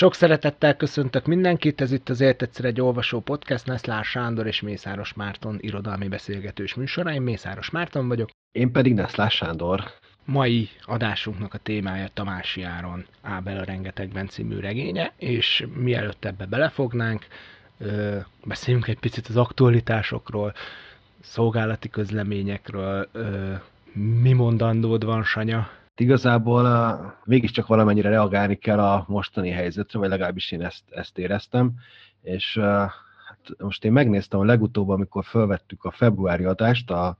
Sok szeretettel köszöntök mindenkit, ez itt az Élt egyszer egy olvasó podcast, Neszlár Sándor és Mészáros Márton irodalmi beszélgetős műsora. Én Mészáros Márton vagyok. Én pedig Neszlár Sándor. Mai adásunknak a témája Tamási Áron Ábel a rengetegben című regénye, és mielőtt ebbe belefognánk, beszéljünk egy picit az aktualitásokról, szolgálati közleményekről, mi mondandód van, Sanya? Igazából uh, mégiscsak valamennyire reagálni kell a mostani helyzetre, vagy legalábbis én ezt, ezt éreztem, és hát most én megnéztem a legutóbb, amikor felvettük a februári adást, a,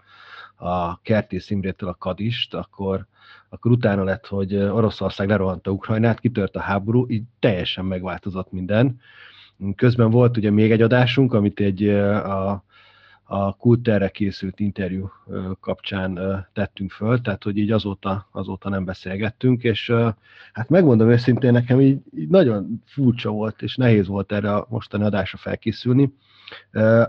a Kertész Imrétől a Kadist, akkor, akkor utána lett, hogy Oroszország lerohanta Ukrajnát, kitört a háború, így teljesen megváltozott minden. Közben volt ugye még egy adásunk, amit egy a a kulterre készült interjú kapcsán tettünk föl, tehát hogy így azóta, azóta nem beszélgettünk, és hát megmondom őszintén, nekem így, így nagyon furcsa volt, és nehéz volt erre a mostani adásra felkészülni,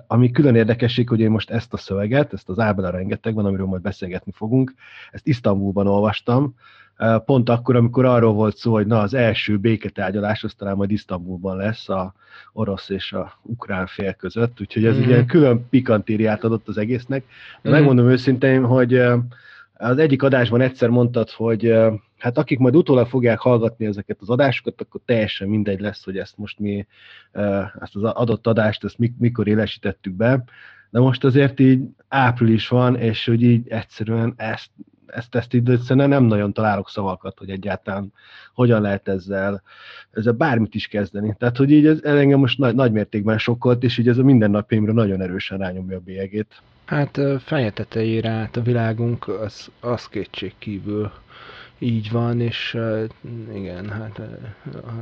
ami külön érdekesség, hogy én most ezt a szöveget, ezt az Ábel a rengetegben, amiről majd beszélgetni fogunk, ezt Isztambulban olvastam, pont akkor, amikor arról volt szó, hogy na az első béketárgyalás, az talán majd Isztambulban lesz a orosz és a ukrán fél között, úgyhogy ez mm. ilyen külön pikantériát adott az egésznek. De mm. megmondom őszintén, hogy az egyik adásban egyszer mondtad, hogy hát akik majd utólag fogják hallgatni ezeket az adásokat, akkor teljesen mindegy lesz, hogy ezt most mi, ezt az adott adást, ezt mikor élesítettük be, de most azért így április van, és hogy így egyszerűen ezt ezt, ezt így nem nagyon találok szavakat, hogy egyáltalán hogyan lehet ezzel, ezzel bármit is kezdeni. Tehát, hogy így ez, ez engem most nagy, nagy mértékben sokkolt, és így ez a mindennapjaimra nagyon erősen rányomja a bélyegét. Hát feje tetejére át a világunk, az, az kétség kívül így van, és igen, hát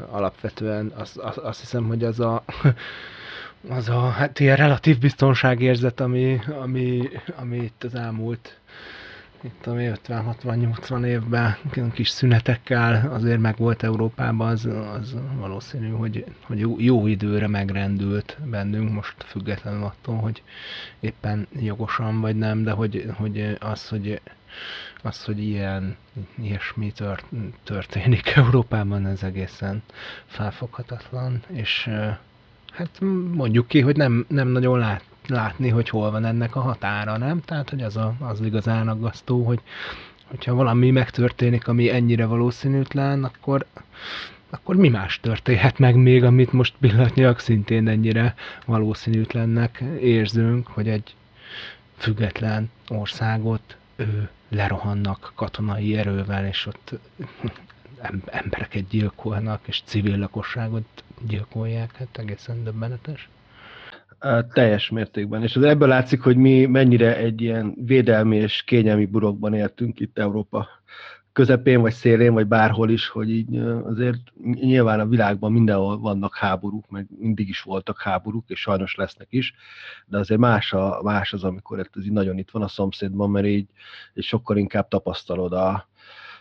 alapvetően azt, azt, azt hiszem, hogy az a az a hát ilyen relatív biztonságérzet, ami, ami, ami itt az elmúlt itt a 50-60-80 évben kis szünetekkel azért meg volt Európában, az, az valószínű, hogy, hogy jó, időre megrendült bennünk, most függetlenül attól, hogy éppen jogosan vagy nem, de hogy, hogy az, hogy az, hogy ilyen, ilyesmi tört, történik Európában, ez egészen felfoghatatlan, és hát mondjuk ki, hogy nem, nem nagyon lát, látni, hogy hol van ennek a határa, nem? Tehát, hogy az, a, az igazán aggasztó, hogy hogyha valami megtörténik, ami ennyire valószínűtlen, akkor, akkor mi más történhet meg még, amit most pillanatnyilag szintén ennyire valószínűtlennek érzünk, hogy egy független országot ő lerohannak katonai erővel, és ott embereket gyilkolnak, és civil lakosságot gyilkolják, hát egészen döbbenetes. Teljes mértékben. És az ebből látszik, hogy mi mennyire egy ilyen védelmi és kényelmi burokban éltünk itt Európa közepén, vagy szélén, vagy bárhol is, hogy így azért nyilván a világban mindenhol vannak háborúk, meg mindig is voltak háborúk, és sajnos lesznek is, de azért más, a, más az, amikor ez így nagyon itt van a szomszédban, mert így, így sokkal inkább tapasztalod a,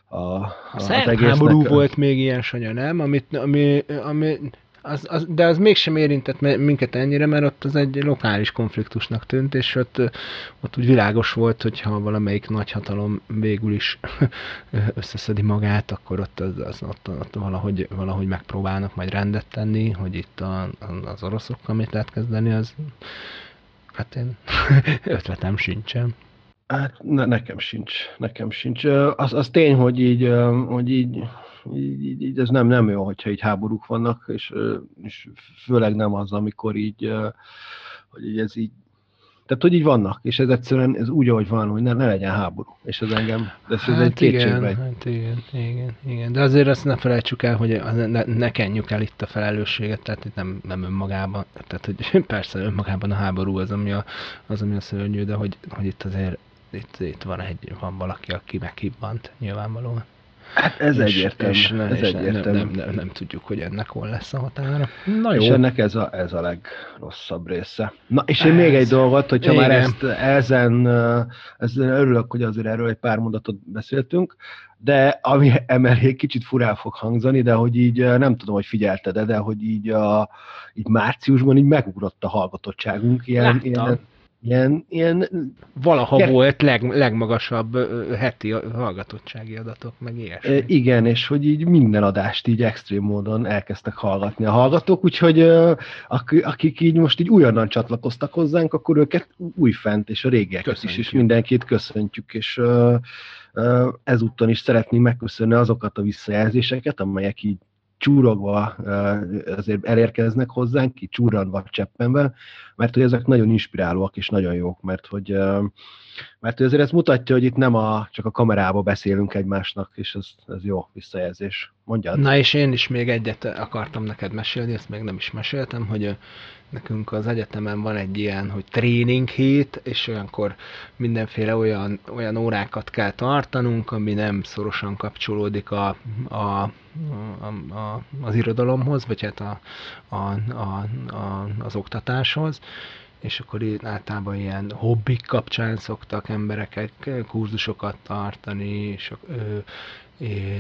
a, a az egésznek. háború volt még ilyen sanya, nem? Amit, ami, ami az, az, de az mégsem érintett minket ennyire, mert ott az egy lokális konfliktusnak tűnt, és ott, ott úgy világos volt, hogyha valamelyik nagyhatalom végül is összeszedi magát, akkor ott, az, az, ott, ott valahogy, valahogy megpróbálnak majd rendet tenni, hogy itt a, az oroszokkal mit lehet kezdeni, az hát én ötletem sincsen. Hát ne, nekem sincs, nekem sincs. Az, az tény, hogy így, hogy így így, így, így ez nem, nem jó, hogyha így háborúk vannak, és, és főleg nem az, amikor így, hogy így ez így tehát, hogy így vannak, és ez egyszerűen ez úgy, ahogy van, hogy ne, ne legyen háború. És ez engem, de ez, hát egy igen, hát igen, igen, igen. De azért azt ne felejtsük el, hogy ne, ne kenjük el itt a felelősséget, tehát itt nem, nem önmagában, tehát hogy persze önmagában a háború az, ami a, az, ami a szörnyű, de hogy, hogy itt azért itt, itt van, egy, van valaki, aki meghibbant, nyilvánvalóan. Hát ez és, egyértelmű. És, ne, ez és egyértelmű. Nem, nem, nem, nem, tudjuk, hogy ennek hol lesz a határa. Na jó. És ennek ez a, ez a legrosszabb része. Na, és én ez, még egy dolgot, hogyha igen. már ezt ezen, ezen örülök, hogy azért erről egy pár mondatot beszéltünk, de ami emellé kicsit furán fog hangzani, de hogy így nem tudom, hogy figyelted de hogy így, a, így márciusban így megugrott a hallgatottságunk. Ilyen, ilyen, Ilyen, ilyen Valaha Ger- volt leg, legmagasabb heti hallgatottsági adatok, meg ilyesmi. Igen, és hogy így minden adást így extrém módon elkezdtek hallgatni a hallgatók, úgyhogy akik így most így újonnan csatlakoztak hozzánk, akkor őket újfent, és a régieket is, és mindenkit köszöntjük, és ezúttal is szeretném megköszönni azokat a visszajelzéseket, amelyek így csúrogva azért elérkeznek hozzánk, ki csúranva, cseppenve, mert hogy ezek nagyon inspirálóak és nagyon jók, mert hogy, mert azért ez mutatja, hogy itt nem a, csak a kamerába beszélünk egymásnak, és ez, ez jó visszajelzés. Mondjad. Na és én is még egyet akartam neked mesélni, ezt még nem is meséltem, hogy nekünk az egyetemen van egy ilyen, hogy tréning hét, és olyankor mindenféle olyan, olyan órákat kell tartanunk, ami nem szorosan kapcsolódik a, a, a, a, az irodalomhoz, vagy hát a, a, a, a, az oktatáshoz és akkor általában ilyen hobbik kapcsán szoktak emberek kurzusokat tartani, és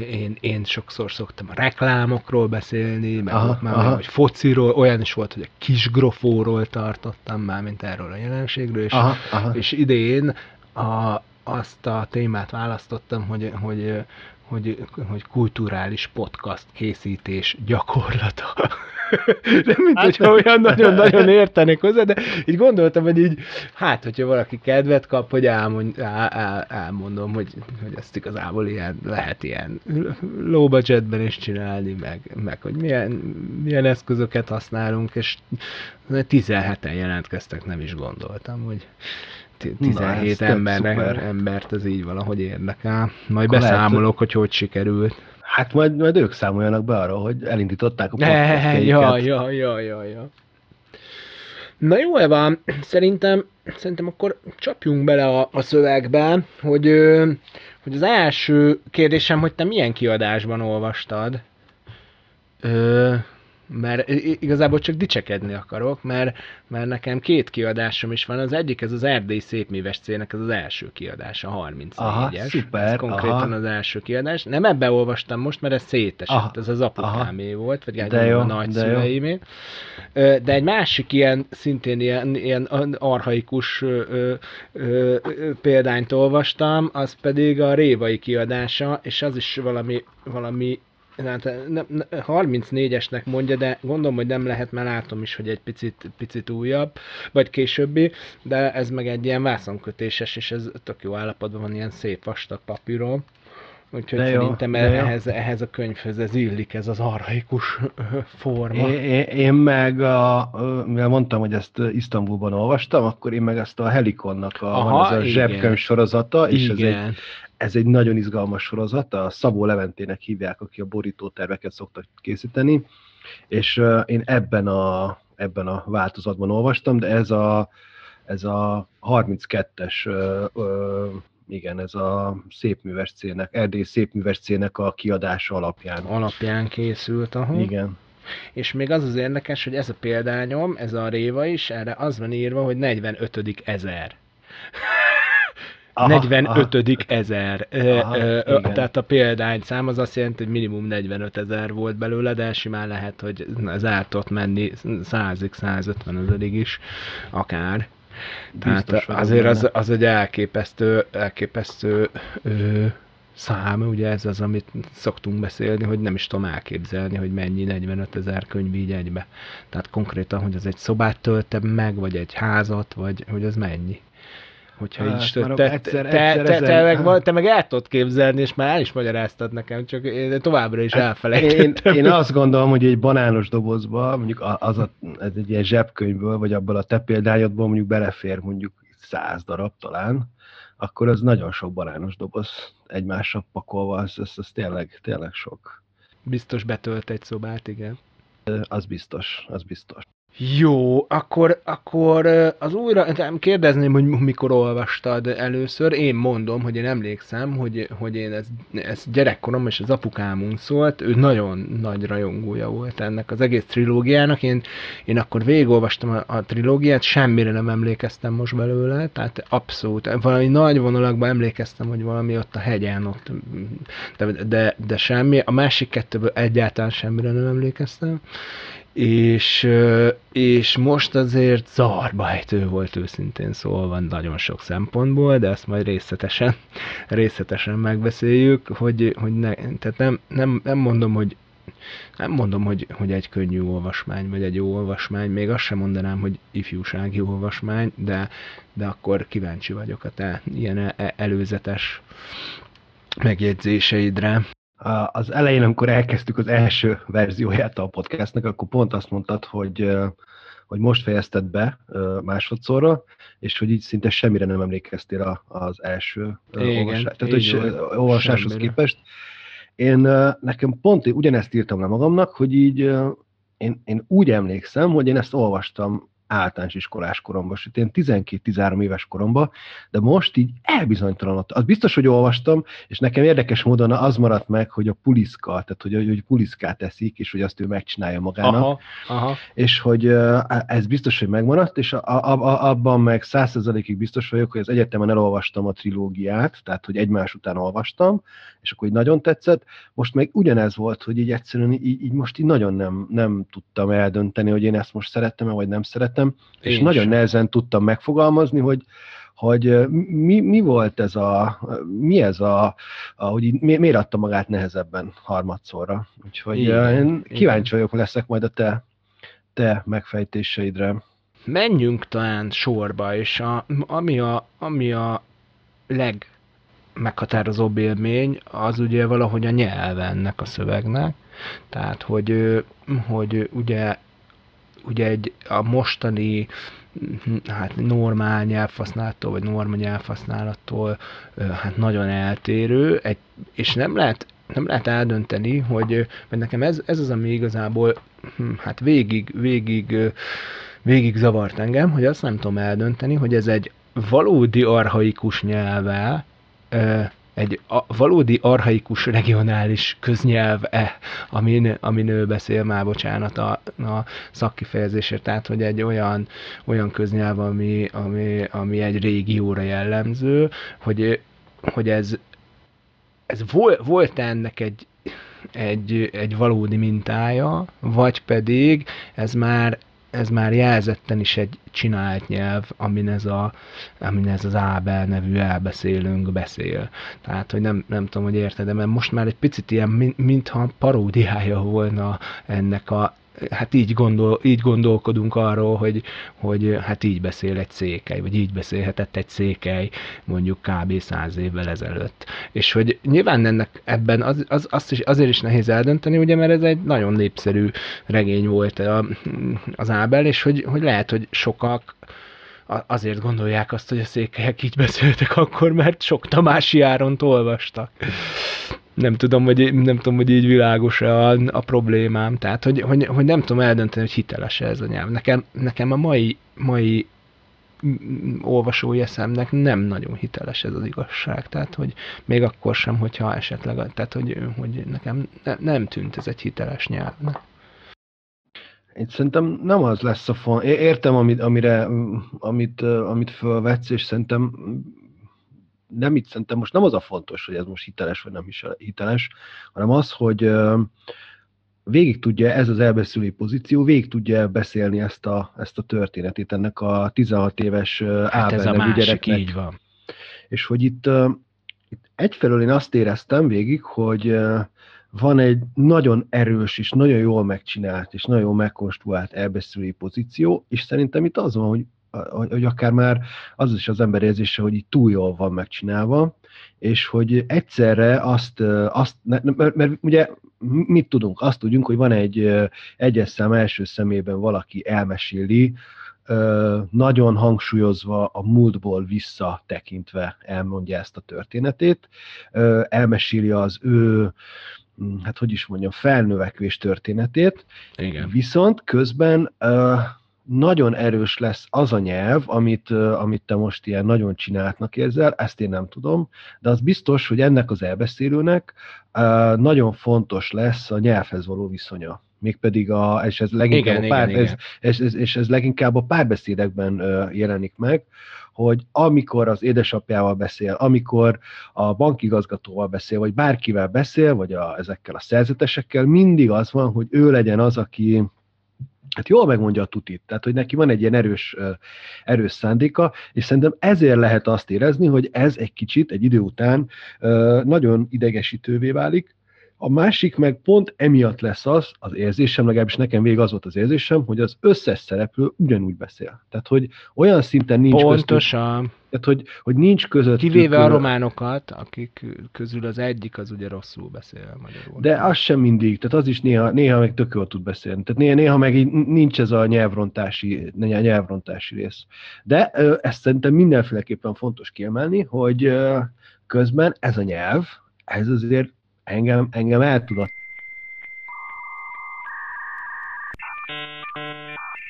én, én sokszor szoktam a reklámokról beszélni, meg aha, már aha. vagy fociról, olyan is volt, hogy a kisgrofóról tartottam már, mint erről a jelenségről, és, aha, aha. és idén a, azt a témát választottam, hogy, hogy hogy, hogy kulturális podcast készítés gyakorlata. Nem mint hát, hogyha olyan nagyon-nagyon értenék hozzá, de így gondoltam, hogy így, hát, hogyha valaki kedvet kap, hogy elmond, el, el, elmondom, hogy, hogy ezt igazából ilyen, lehet ilyen low budgetben is csinálni, meg, meg hogy milyen, milyen eszközöket használunk, és 17-en jelentkeztek, nem is gondoltam, hogy 17 Na, embernek, embert ez így valahogy érdekel. Majd Akkor beszámolok, lehet, hogy hogy sikerült. Hát majd, majd ők számoljanak be arra, hogy elindították a podcastjaiket. Ja, ja, ja, ja, ja. Na jó, Eva, szerintem, szerintem akkor csapjunk bele a, a szövegbe, hogy, hogy az első kérdésem, hogy te milyen kiadásban olvastad? Ö, mert igazából csak dicsekedni akarok, mert, mert nekem két kiadásom is van. Az egyik, ez az Erdély Szépműves cének, ez az első kiadás, a 34-es. Aha, szuper. Ez konkrétan aha. az első kiadás. Nem ebbe olvastam most, mert ez szétesett, aha, ez az apukámé aha. volt, vagy de jó, a nagyszüleimé. De, de egy másik ilyen, szintén ilyen, ilyen arhaikus ö, ö, ö, példányt olvastam, az pedig a Révai kiadása, és az is valami, valami hát, 34-esnek mondja, de gondolom, hogy nem lehet, mert látom is, hogy egy picit, picit újabb, vagy későbbi, de ez meg egy ilyen vászonkötéses, és ez tök jó állapotban van, ilyen szép vastag papíron. Úgyhogy de szerintem jó, ehhez, ehhez a könyvhöz ez illik, ez az arhaikus forma. Én, én meg, a, mivel mondtam, hogy ezt Isztambulban olvastam, akkor én meg ezt a Helikonnak a, Aha, van ez a zsebkönyv sorozata, és igen. ez egy ez egy nagyon izgalmas sorozat, a Szabó Leventének hívják, aki a borító terveket szoktak készíteni, és én ebben a, ebben a változatban olvastam, de ez a, ez a 32-es, uh, uh, igen, ez a szépműves cének, Erdély szépműves cének a kiadása alapján. Alapján készült, aha. Igen. És még az az érdekes, hogy ez a példányom, ez a réva is, erre az van írva, hogy 45 ezer. Aha, 45 aha. ezer. Aha, tehát a szám az azt jelenti, hogy minimum 45 ezer volt belőle, de simán lehet, hogy ez át ott menni 100-ig, 150 ezerig is, akár. Tehát azért az, az egy elképesztő, elképesztő ö, szám, ugye ez az, amit szoktunk beszélni, hogy nem is tudom elképzelni, hogy mennyi 45 ezer könyv így egybe. Tehát konkrétan, hogy az egy szobát töltem meg, vagy egy házat, vagy hogy az mennyi hogyha hát, így te, te, egyszer, te, egyszer te, te, meg, van, te meg el tudod képzelni, és már el is magyaráztad nekem, csak én továbbra is hát, elfelejtettem. Én, én azt gondolom, hogy egy banános dobozba, mondjuk az a, ez egy ilyen zsebkönyvből, vagy abból a te példányodból mondjuk belefér mondjuk száz darab talán, akkor az nagyon sok banános doboz egymásra pakolva, az, az, az tényleg, tényleg sok. Biztos betölt egy szobát, igen. Az biztos, az biztos. Jó, akkor, akkor az újra, kérdezném, hogy mikor olvastad először. Én mondom, hogy én emlékszem, hogy, hogy én ez, ez gyerekkorom, és az apukámunk szólt, ő nagyon nagy rajongója volt ennek az egész trilógiának. Én, én akkor végigolvastam a, a trilógiát, semmire nem emlékeztem most belőle, tehát abszolút, valami nagy vonalakban emlékeztem, hogy valami ott a hegyen, ott, de, de, de semmi. A másik kettőből egyáltalán semmire nem emlékeztem és, és most azért zavarba ejtő volt őszintén szólva nagyon sok szempontból, de ezt majd részletesen, részletesen megbeszéljük, hogy, hogy ne, tehát nem, nem, nem mondom, hogy nem mondom, hogy, hogy egy könnyű olvasmány, vagy egy jó olvasmány, még azt sem mondanám, hogy ifjúsági olvasmány, de, de akkor kíváncsi vagyok a te ilyen e, előzetes megjegyzéseidre. Az elején, amikor elkezdtük az első verzióját a podcastnak, akkor pont azt mondtad, hogy, hogy most fejezted be másodszorra, és hogy így szinte semmire nem emlékeztél az első olvasás, tehát, hogy olvasáshoz képest. Én nekem pont ugyanezt írtam le magamnak, hogy így én, én úgy emlékszem, hogy én ezt olvastam általános iskolás koromban, sőt én 12-13 éves koromban, de most így elbizonytalanodtam. Az biztos, hogy olvastam, és nekem érdekes módon az maradt meg, hogy a puliszka, tehát hogy, hogy puliszkát eszik, és hogy azt ő megcsinálja magának, aha, aha. és hogy ez biztos, hogy megmaradt, és a, a, a, abban meg százszerzalékig biztos vagyok, hogy az egyetemen elolvastam a trilógiát, tehát hogy egymás után olvastam, és akkor így nagyon tetszett. Most meg ugyanez volt, hogy így egyszerűen így, így most így nagyon nem, nem tudtam eldönteni, hogy én ezt most szerettem-e, vagy nem szeretem, szeretem, Én és nagyon sem. nehezen tudtam megfogalmazni, hogy, hogy mi, mi volt ez a, mi ez a, a hogy így, mi, miért adta magát nehezebben harmadszorra. Úgyhogy igen, én kíváncsi vagyok, leszek majd a te, te megfejtéseidre. Menjünk talán sorba, és a, ami, a, ami a leg meghatározóbb élmény, az ugye valahogy a nyelve ennek a szövegnek. Tehát, hogy, hogy ugye ugye egy, a mostani hát normál nyelvhasználattól, vagy norma nyelvhasználattól hát nagyon eltérő, egy, és nem lehet, nem lehet eldönteni, hogy, mert nekem ez, ez az, ami igazából hm, hát végig, végig, végig zavart engem, hogy azt nem tudom eldönteni, hogy ez egy valódi arhaikus nyelve, egy a, valódi arhaikus regionális köznyelv-e, amin, amin ő beszél, már bocsánat a, a szakkifejezésért, tehát hogy egy olyan, olyan köznyelv, ami, ami, ami egy régióra jellemző, hogy, hogy ez, ez vol, volt ennek egy, egy, egy valódi mintája, vagy pedig ez már ez már jelzetten is egy csinált nyelv, amin ez, a, amin ez az Ábel nevű elbeszélőnk beszél. Tehát, hogy nem, nem tudom, hogy érted, de mert most már egy picit ilyen, mintha paródiája volna ennek a, hát így, gondol, így gondolkodunk arról, hogy, hogy hát így beszél egy székely, vagy így beszélhetett egy székely mondjuk kb. száz évvel ezelőtt. És hogy nyilván ennek ebben az, az, azt is, azért is nehéz eldönteni, ugye, mert ez egy nagyon népszerű regény volt a, az Ábel, és hogy, hogy lehet, hogy sokak azért gondolják azt, hogy a székelyek így beszéltek akkor, mert sok Tamási Áront olvastak nem tudom, hogy, nem tudom, hogy így világos a, a problémám. Tehát, hogy, hogy, hogy, nem tudom eldönteni, hogy hiteles ez a nyelv. Nekem, nekem a mai, mai olvasói eszemnek nem nagyon hiteles ez az igazság. Tehát, hogy még akkor sem, hogyha esetleg, tehát, hogy, hogy nekem ne, nem tűnt ez egy hiteles nyelvnek. Én szerintem nem az lesz a font. Értem, amit, amire, amit, amit fölvetsz, és szerintem nem itt szerintem most nem az a fontos, hogy ez most hiteles vagy nem hiteles, hanem az, hogy végig tudja ez az elbeszélői pozíció, végig tudja beszélni ezt a, ezt a történetét ennek a 16 éves hát Ábel nevű gyereknek. így van. És hogy itt, itt egyfelől én azt éreztem végig, hogy van egy nagyon erős és nagyon jól megcsinált és nagyon jól megkonstruált elbeszélői pozíció, és szerintem itt az van, hogy hogy akár már az is az ember érzése, hogy így túl jól van megcsinálva, és hogy egyszerre azt, azt mert, mert ugye mit tudunk? Azt tudjunk, hogy van egy egyes szám első szemében valaki elmeséli, nagyon hangsúlyozva a múltból visszatekintve elmondja ezt a történetét, elmeséli az ő hát hogy is mondjam, felnövekvés történetét, Igen. viszont közben nagyon erős lesz az a nyelv, amit, amit te most ilyen nagyon csináltnak érzel, ezt én nem tudom, de az biztos, hogy ennek az elbeszélőnek nagyon fontos lesz a nyelvhez való viszonya. Mégpedig a, és ez leginkább igen, a pár, igen, ez, ez, ez, és ez leginkább a párbeszédekben jelenik meg, hogy amikor az édesapjával beszél, amikor a bankigazgatóval beszél, vagy bárkivel beszél, vagy a, ezekkel a szerzetesekkel, mindig az van, hogy ő legyen az, aki hát jól megmondja a tutit, tehát hogy neki van egy ilyen erős, erős szándéka, és szerintem ezért lehet azt érezni, hogy ez egy kicsit egy idő után nagyon idegesítővé válik, a másik meg pont emiatt lesz az, az érzésem, legalábbis nekem végig az volt az érzésem, hogy az összes szereplő ugyanúgy beszél. Tehát, hogy olyan szinten nincs Pontosan. Köztük, tehát, hogy, hogy nincs között. Kivéve a románokat, akik közül az egyik az ugye rosszul beszél magyarul. De az sem mindig, tehát az is néha, néha meg tök jól tud beszélni. Tehát néha, néha meg így nincs ez a nyelvrontási, nyelvrontási rész. De ezt szerintem mindenféleképpen fontos kiemelni, hogy közben ez a nyelv, ez azért engem, engem el tudott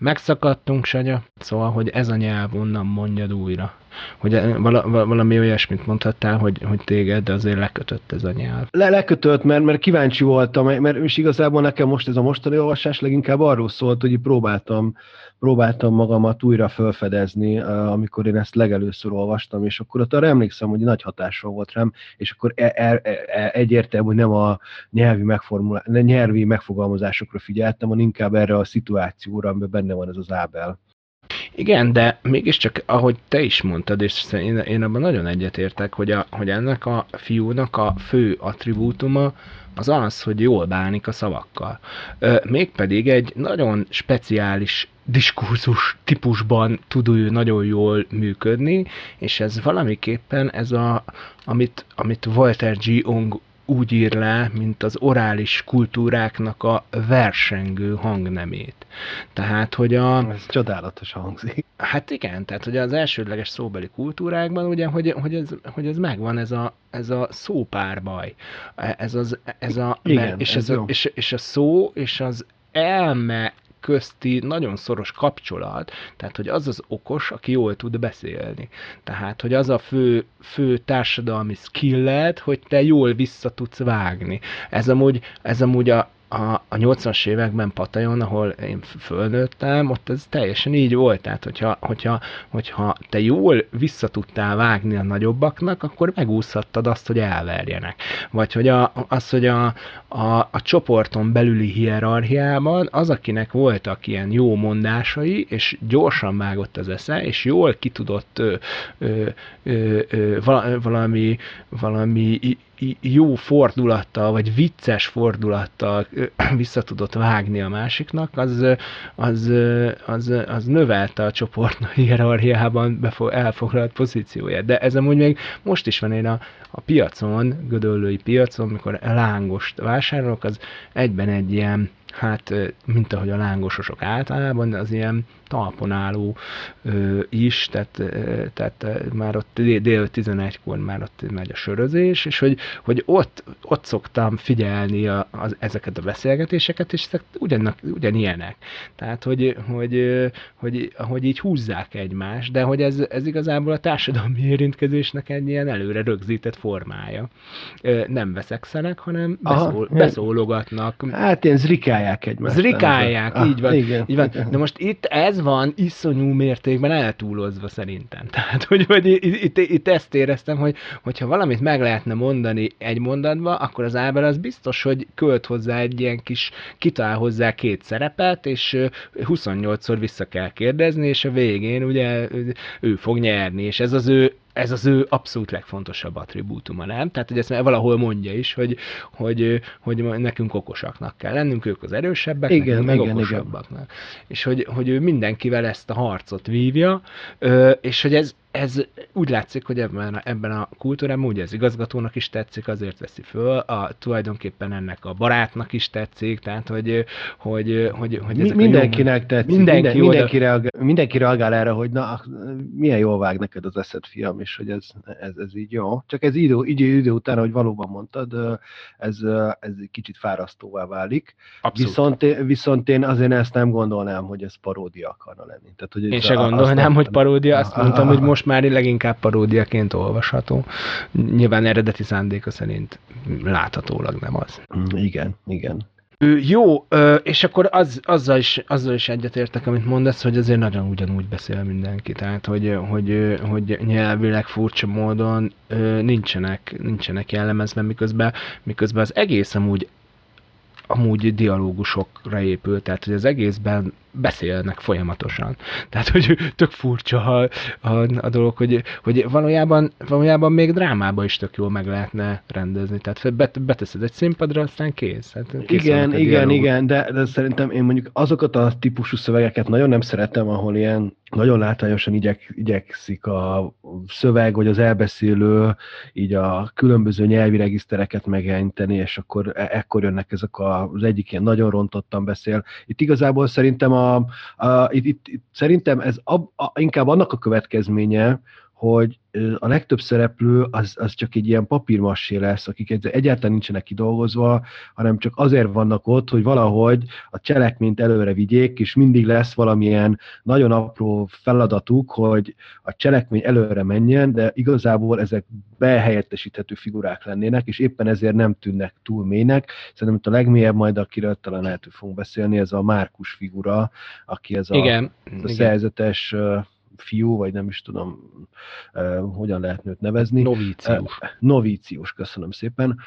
Megszakadtunk, Sanya, szóval, hogy ez a nyelv onnan mondjad újra. Hogy e, vala, valami olyasmit mondhattál, hogy, hogy téged azért lekötött ez a nyelv. Le, lekötött, mert, mert kíváncsi voltam, mert és igazából nekem most ez a mostani olvasás leginkább arról szólt, hogy próbáltam próbáltam magamat újra felfedezni, amikor én ezt legelőször olvastam, és akkor ott arra emlékszem, hogy nagy hatással volt rám, és akkor e, e, e, egyértelmű, hogy nem a nyelvi, megformulá- nyelvi megfogalmazásokra figyeltem, hanem inkább erre a szituációra, amiben benne van ez az ábel. Igen, de mégiscsak, ahogy te is mondtad, és én, én abban nagyon egyetértek, hogy, a, hogy ennek a fiúnak a fő attribútuma az az, hogy jól bánik a szavakkal. Mégpedig egy nagyon speciális diskurzus típusban tud ő nagyon jól működni, és ez valamiképpen ez a, amit, amit Walter G. Ong úgy ír le, mint az orális kultúráknak a versengő hangnemét. Tehát, hogy a... Ez csodálatos hangzik. Hát igen, tehát hogy az elsődleges szóbeli kultúrákban ugye, hogy, hogy, ez, hogy ez megvan, ez a, ez a szópárbaj. Ez, az, ez a, igen, és, ez ez a, és, és a szó és az elme közti nagyon szoros kapcsolat, tehát hogy az az okos, aki jól tud beszélni. Tehát, hogy az a fő, fő társadalmi skillet, hogy te jól vissza tudsz vágni. Ez amúgy, ez amúgy a, a, a 80-as években Patajon, ahol én fölnőttem, ott ez teljesen így volt. Tehát, hogyha, hogyha, hogyha te jól vissza tudtál vágni a nagyobbaknak, akkor megúszhattad azt, hogy elverjenek. Vagy hogy a, az, hogy a, a, a csoporton belüli hierarchiában az, akinek voltak ilyen jó mondásai, és gyorsan vágott az esze, és jól ki tudott ö, ö, ö, ö, valami, valami jó fordulattal, vagy vicces fordulattal vissza tudott vágni a másiknak, az, az, az, az növelte a csoport hierarchiában elfoglalt pozícióját. De ez amúgy még most is van én a, a piacon, gödöllői piacon, mikor lángost vásárolok, az egyben egy ilyen hát mint ahogy a lángososok általában, az ilyen talpon álló ö, is, tehát, ö, tehát már ott dél 11-kor már ott megy a sörözés, és hogy, hogy ott, ott szoktam figyelni a, az, ezeket a beszélgetéseket, és ezek ugyanak, ugyanilyenek. Tehát, hogy, hogy, hogy, hogy így húzzák egymást, de hogy ez, ez igazából a társadalmi érintkezésnek egy ilyen előre rögzített formája. Nem veszekszenek, hanem beszól, Aha, beszólogatnak. Hát ilyen zrikálják egymást. Zrikálják, ah, így van. Igen, így van. De most itt ez van iszonyú mértékben eltúlozva szerintem. Tehát, hogy, hogy itt, itt, ezt éreztem, hogy hogyha valamit meg lehetne mondani egy mondatba, akkor az Ábel az biztos, hogy költ hozzá egy ilyen kis, kitalál hozzá két szerepet, és 28-szor vissza kell kérdezni, és a végén ugye ő fog nyerni, és ez az ő ez az ő abszolút legfontosabb attribútuma, nem? Tehát, hogy ezt valahol mondja is, hogy, hogy, hogy nekünk okosaknak kell lennünk, ők az erősebbek, igen, meg igen, okosabbaknak. Igen. És hogy, hogy ő mindenkivel ezt a harcot vívja, és hogy ez, ez úgy látszik, hogy ebben a, ebben a kultúrában ugye az igazgatónak is tetszik, azért veszi föl, a, tulajdonképpen ennek a barátnak is tetszik, tehát hogy, hogy, hogy, hogy ezek mindenkinek jó, tetszik, mindenki, minden, oda... mindenki, reagál, mindenki reagál erre, hogy na, milyen jól vág neked az eszed, fiam, és hogy ez, ez, ez így jó. Csak ez idő, idő, idő után, ahogy valóban mondtad, ez, ez kicsit fárasztóvá válik. Viszont, viszont én azért ezt nem gondolnám, hogy ez paródia akarna lenni. Tehát, hogy én se gondolnám, hogy paródia, azt mondtam, hogy most már leginkább paródiaként olvasható. Nyilván eredeti szándéka szerint láthatólag nem az. Igen, igen. Jó, és akkor az, azzal, is, azzal is egyetértek, amit mondasz, hogy azért nagyon ugyanúgy beszél mindenki, tehát hogy, hogy, hogy nyelvileg furcsa módon nincsenek, nincsenek jellemezve, miközben, miközben az egész amúgy amúgy dialógusokra épül, tehát hogy az egészben beszélnek folyamatosan. Tehát, hogy tök furcsa a, a, a dolog, hogy, hogy valójában, valójában még drámába is tök jól meg lehetne rendezni. Tehát bet, beteszed egy színpadra, aztán kész. Hát kész igen, igen, dialóg. igen, de, de szerintem én mondjuk azokat a típusú szövegeket nagyon nem szeretem, ahol ilyen nagyon látványosan igyek, igyekszik a szöveg, vagy az elbeszélő így a különböző nyelvi regisztereket megjeleníteni, és akkor e- ekkor jönnek ezek a, az egyik ilyen nagyon rontottan beszél. Itt igazából szerintem a, a itt, itt, itt, szerintem ez a, a, inkább annak a következménye, hogy a legtöbb szereplő az, az csak egy ilyen papírmassé lesz, akik egyáltalán nincsenek kidolgozva, hanem csak azért vannak ott, hogy valahogy a cselekményt előre vigyék, és mindig lesz valamilyen nagyon apró feladatuk, hogy a cselekmény előre menjen, de igazából ezek behelyettesíthető figurák lennének, és éppen ezért nem tűnnek túl mélynek. Szerintem a legmélyebb majd, akiről talán lehet, hogy fogunk beszélni, ez a Márkus figura, aki ez a, igen, ez a igen. szerzetes fiú, vagy nem is tudom, hogyan lehet őt nevezni. Novícius. Novícius, köszönöm szépen.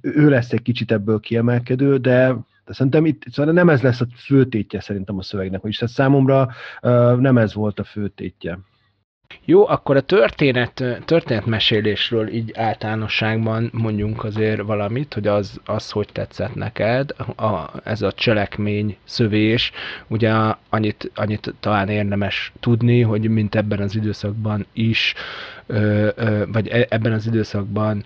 Ő lesz egy kicsit ebből kiemelkedő, de de szerintem itt szóval nem ez lesz a főtétje szerintem a szövegnek, vagyis ez számomra nem ez volt a főtétje. Jó, akkor a történet, történetmesélésről így általánosságban mondjunk azért valamit, hogy az, az hogy tetszett neked, a, ez a cselekmény, szövés, ugye annyit, annyit talán érdemes tudni, hogy mint ebben az időszakban is vagy e, ebben az időszakban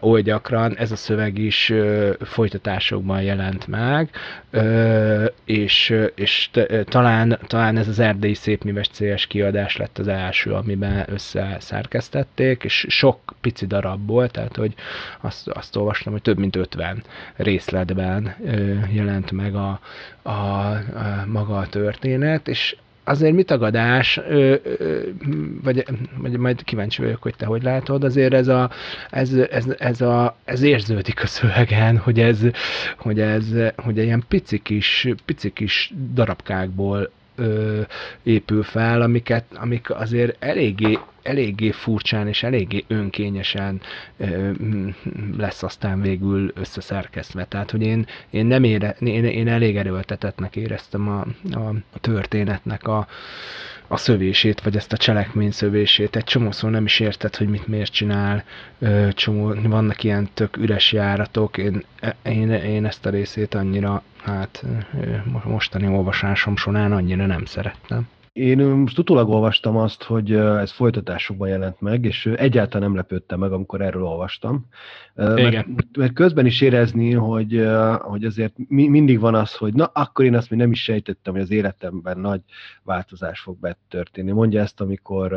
oly gyakran ez a szöveg is folytatásokban jelent meg, és, és talán, talán ez az erdélyi szépműves CS kiadás lett az első, amiben összeszerkesztették, és sok pici darabból, tehát hogy azt, azt olvastam, hogy több mint 50 részletben jelent meg a, a, a maga a történet, és azért mit tagadás, ö, ö, vagy, vagy majd kíváncsi vagyok, hogy te hogy látod, azért ez a, ez, ez, ez, a, ez érződik a szövegen, hogy ez, hogy ez, hogy ilyen pici kis, pici kis darabkákból ö, épül fel, amiket, amik azért eléggé, eléggé furcsán és eléggé önkényesen ö, lesz aztán végül összeszerkesztve. Tehát, hogy én, én nem ére, én, én elég erőltetetnek éreztem a, a történetnek a, a szövését, vagy ezt a cselekmény szövését. Egy csomószor nem is érted, hogy mit miért csinál. Csomó, vannak ilyen tök üres járatok. Én, én, én ezt a részét annyira, hát mostani olvasásom során annyira nem szerettem. Én most utólag olvastam azt, hogy ez folytatásokban jelent meg, és egyáltalán nem lepődtem meg, amikor erről olvastam. Mert, mert közben is érezni, hogy, hogy azért mindig van az, hogy na, akkor én azt még nem is sejtettem, hogy az életemben nagy változás fog betörténni. Mondja ezt, amikor,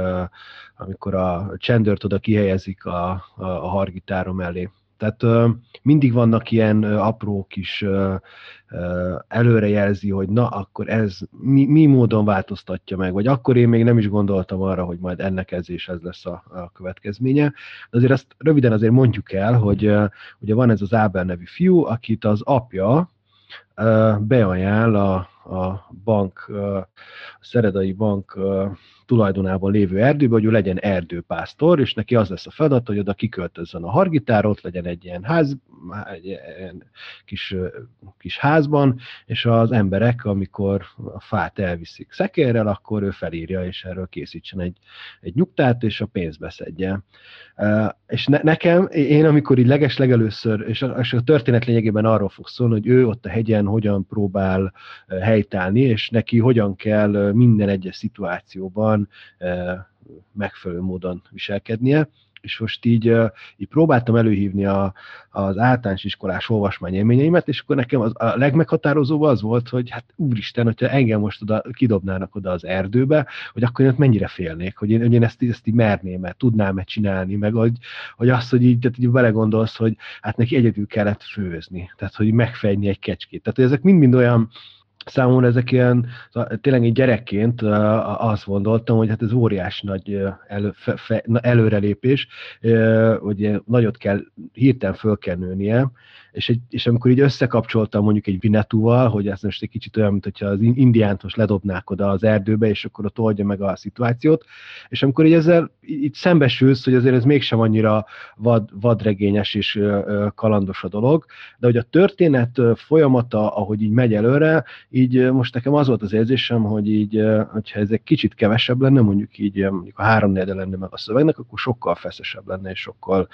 amikor a csendőrt oda kihelyezik a, a, a hargitárom elé. Tehát uh, mindig vannak ilyen uh, apró kis uh, uh, előrejelzi, hogy na, akkor ez mi, mi módon változtatja meg, vagy akkor én még nem is gondoltam arra, hogy majd ennek ez és ez lesz a, a következménye. De azért ezt röviden azért mondjuk el, hogy uh, ugye van ez az Ábel nevű fiú, akit az apja beajánl a, a bank, a Szeredai bank tulajdonában lévő erdőbe, hogy ő legyen erdőpásztor, és neki az lesz a feladat, hogy oda kiköltözzön a hargitár, ott legyen egy ilyen ház, egy ilyen kis, kis házban, és az emberek, amikor a fát elviszik szekérrel, akkor ő felírja, és erről készítsen egy, egy nyugtát, és a pénzt beszedje. És ne, nekem, én amikor így leges legelőször, és a, és a történet lényegében arról fog szólni, hogy ő ott a hegyen hogyan próbál helytállni, és neki hogyan kell minden egyes szituációban megfelelő módon viselkednie és most így, így próbáltam előhívni a, az általános iskolás olvasmány élményeimet, és akkor nekem az, a legmeghatározóbb az volt, hogy hát úristen, hogyha engem most oda kidobnának oda az erdőbe, hogy akkor én ott mennyire félnék, hogy én, hogy én ezt, ezt így merném mert tudnám-e csinálni, meg hogy, hogy azt, hogy így, tehát így belegondolsz, hogy hát neki egyedül kellett főzni, tehát hogy megfejni egy kecskét. Tehát hogy ezek mind-mind olyan, számomra ezek ilyen, tényleg egy gyerekként azt gondoltam, hogy hát ez óriási nagy elő, fe, fe, előrelépés, hogy nagyot kell, hirtelen föl kell nőnie, és, egy, és amikor így összekapcsoltam mondjuk egy Vinetúval, hogy ez most egy kicsit olyan, mint hogyha az indiánt most ledobnák oda az erdőbe, és akkor ott oldja meg a szituációt, és amikor így ezzel így szembesülsz, hogy azért ez mégsem annyira vad, vadregényes és kalandos a dolog, de hogy a történet folyamata, ahogy így megy előre, így most nekem az volt az érzésem, hogy így, hogyha ez egy kicsit kevesebb lenne, mondjuk így mondjuk a három lenne meg a szövegnek, akkor sokkal feszesebb lenne, és sokkal,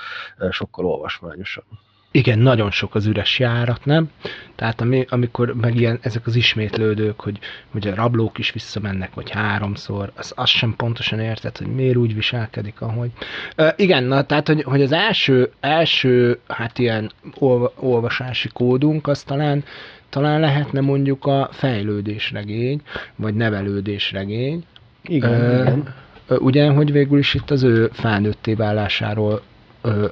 sokkal olvasmányosabb. Igen, nagyon sok az üres járat, nem? Tehát ami, amikor meg ilyen, ezek az ismétlődők, hogy, hogy a rablók is visszamennek, vagy háromszor, az, az sem pontosan érted, hogy miért úgy viselkedik, ahogy. Uh, igen, na, tehát, hogy, hogy az első, első, hát ilyen olva, olvasási kódunk, az talán, talán lehetne mondjuk a fejlődésregény, vagy nevelődésregény. Igen, uh, igen. Ugye, hogy végül is itt az ő felnőtté válásáról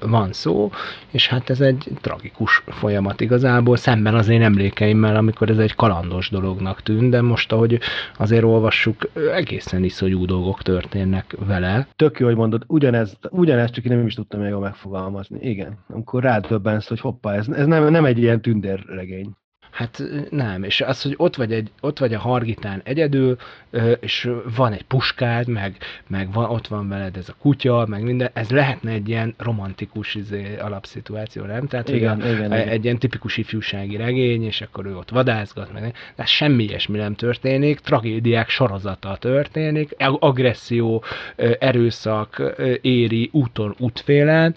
van szó, és hát ez egy tragikus folyamat igazából, szemben az én emlékeimmel, amikor ez egy kalandos dolognak tűnt, de most, ahogy azért olvassuk, egészen iszonyú dolgok történnek vele. Tök jó, hogy mondod, ugyanez, ugyanez csak én nem is tudtam még jól megfogalmazni. Igen, amikor rád döbbensz, hogy hoppá, ez, ez nem, nem egy ilyen tündérregény. Hát nem, és az, hogy ott vagy, egy, ott vagy a hargitán egyedül, és van egy puskád, meg, meg van, ott van veled ez a kutya, meg minden, ez lehetne egy ilyen romantikus izé, alapszituáció, nem? Tehát igen, hogy a, igen, egy igen. ilyen tipikus ifjúsági regény, és akkor ő ott vadászgat, meg de semmi ilyesmi nem történik, tragédiák sorozata történik, agresszió, erőszak éri úton, útfélen,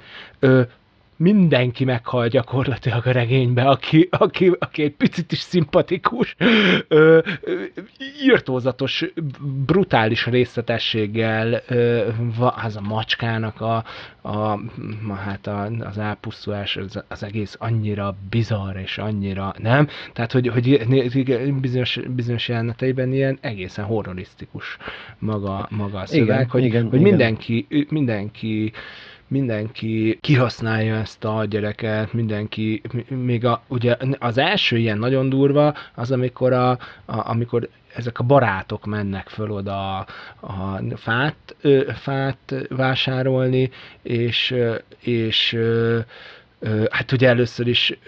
mindenki meghal gyakorlatilag a regénybe, aki, aki, aki egy picit is szimpatikus, ö, ö, írtózatos, brutális részletességgel ö, az a macskának a, a, hát a, az elpusztulás, az, az egész annyira bizarr és annyira, nem? Tehát, hogy, hogy bizonyos, bizonyos jeleneteiben ilyen egészen horrorisztikus maga, maga a szöveg, igen, hogy, igen, hogy igen. mindenki, mindenki mindenki kihasználja ezt a gyereket, mindenki, még a, ugye az első ilyen nagyon durva, az amikor, a, a, amikor ezek a barátok mennek föl oda a, a fát, ö, fát vásárolni, és, és ö, hát ugye először is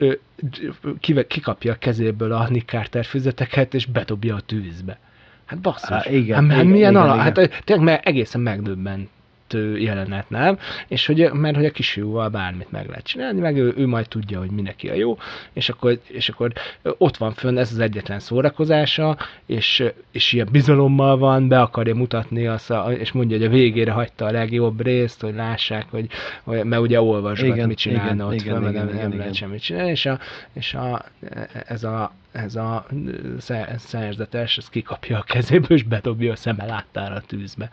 kikapja a kezéből a Nick Carter füzeteket, és bedobja a tűzbe. Hát basszus. Há, igen, hát, igen, milyen igen, ala, igen. hát tényleg mert egészen megdöbbent jelenet, nem? És hogy, mert hogy a kisfiúval bármit meg lehet csinálni, meg ő, ő majd tudja, hogy mindenki a jó, és akkor, és akkor ott van fönn ez az egyetlen szórakozása, és, és ilyen bizalommal van, be akarja mutatni azt, a, és mondja, hogy a végére hagyta a legjobb részt, hogy lássák, hogy, hogy mert ugye olvasgat, igen, mit csinálna igen, ott igen, föl, igen, nem, igen, nem igen, lehet semmit csinálni, és, a, és a, ez a ez a szerzetes, ez kikapja a kezéből, és bedobja a szeme láttára a tűzbe.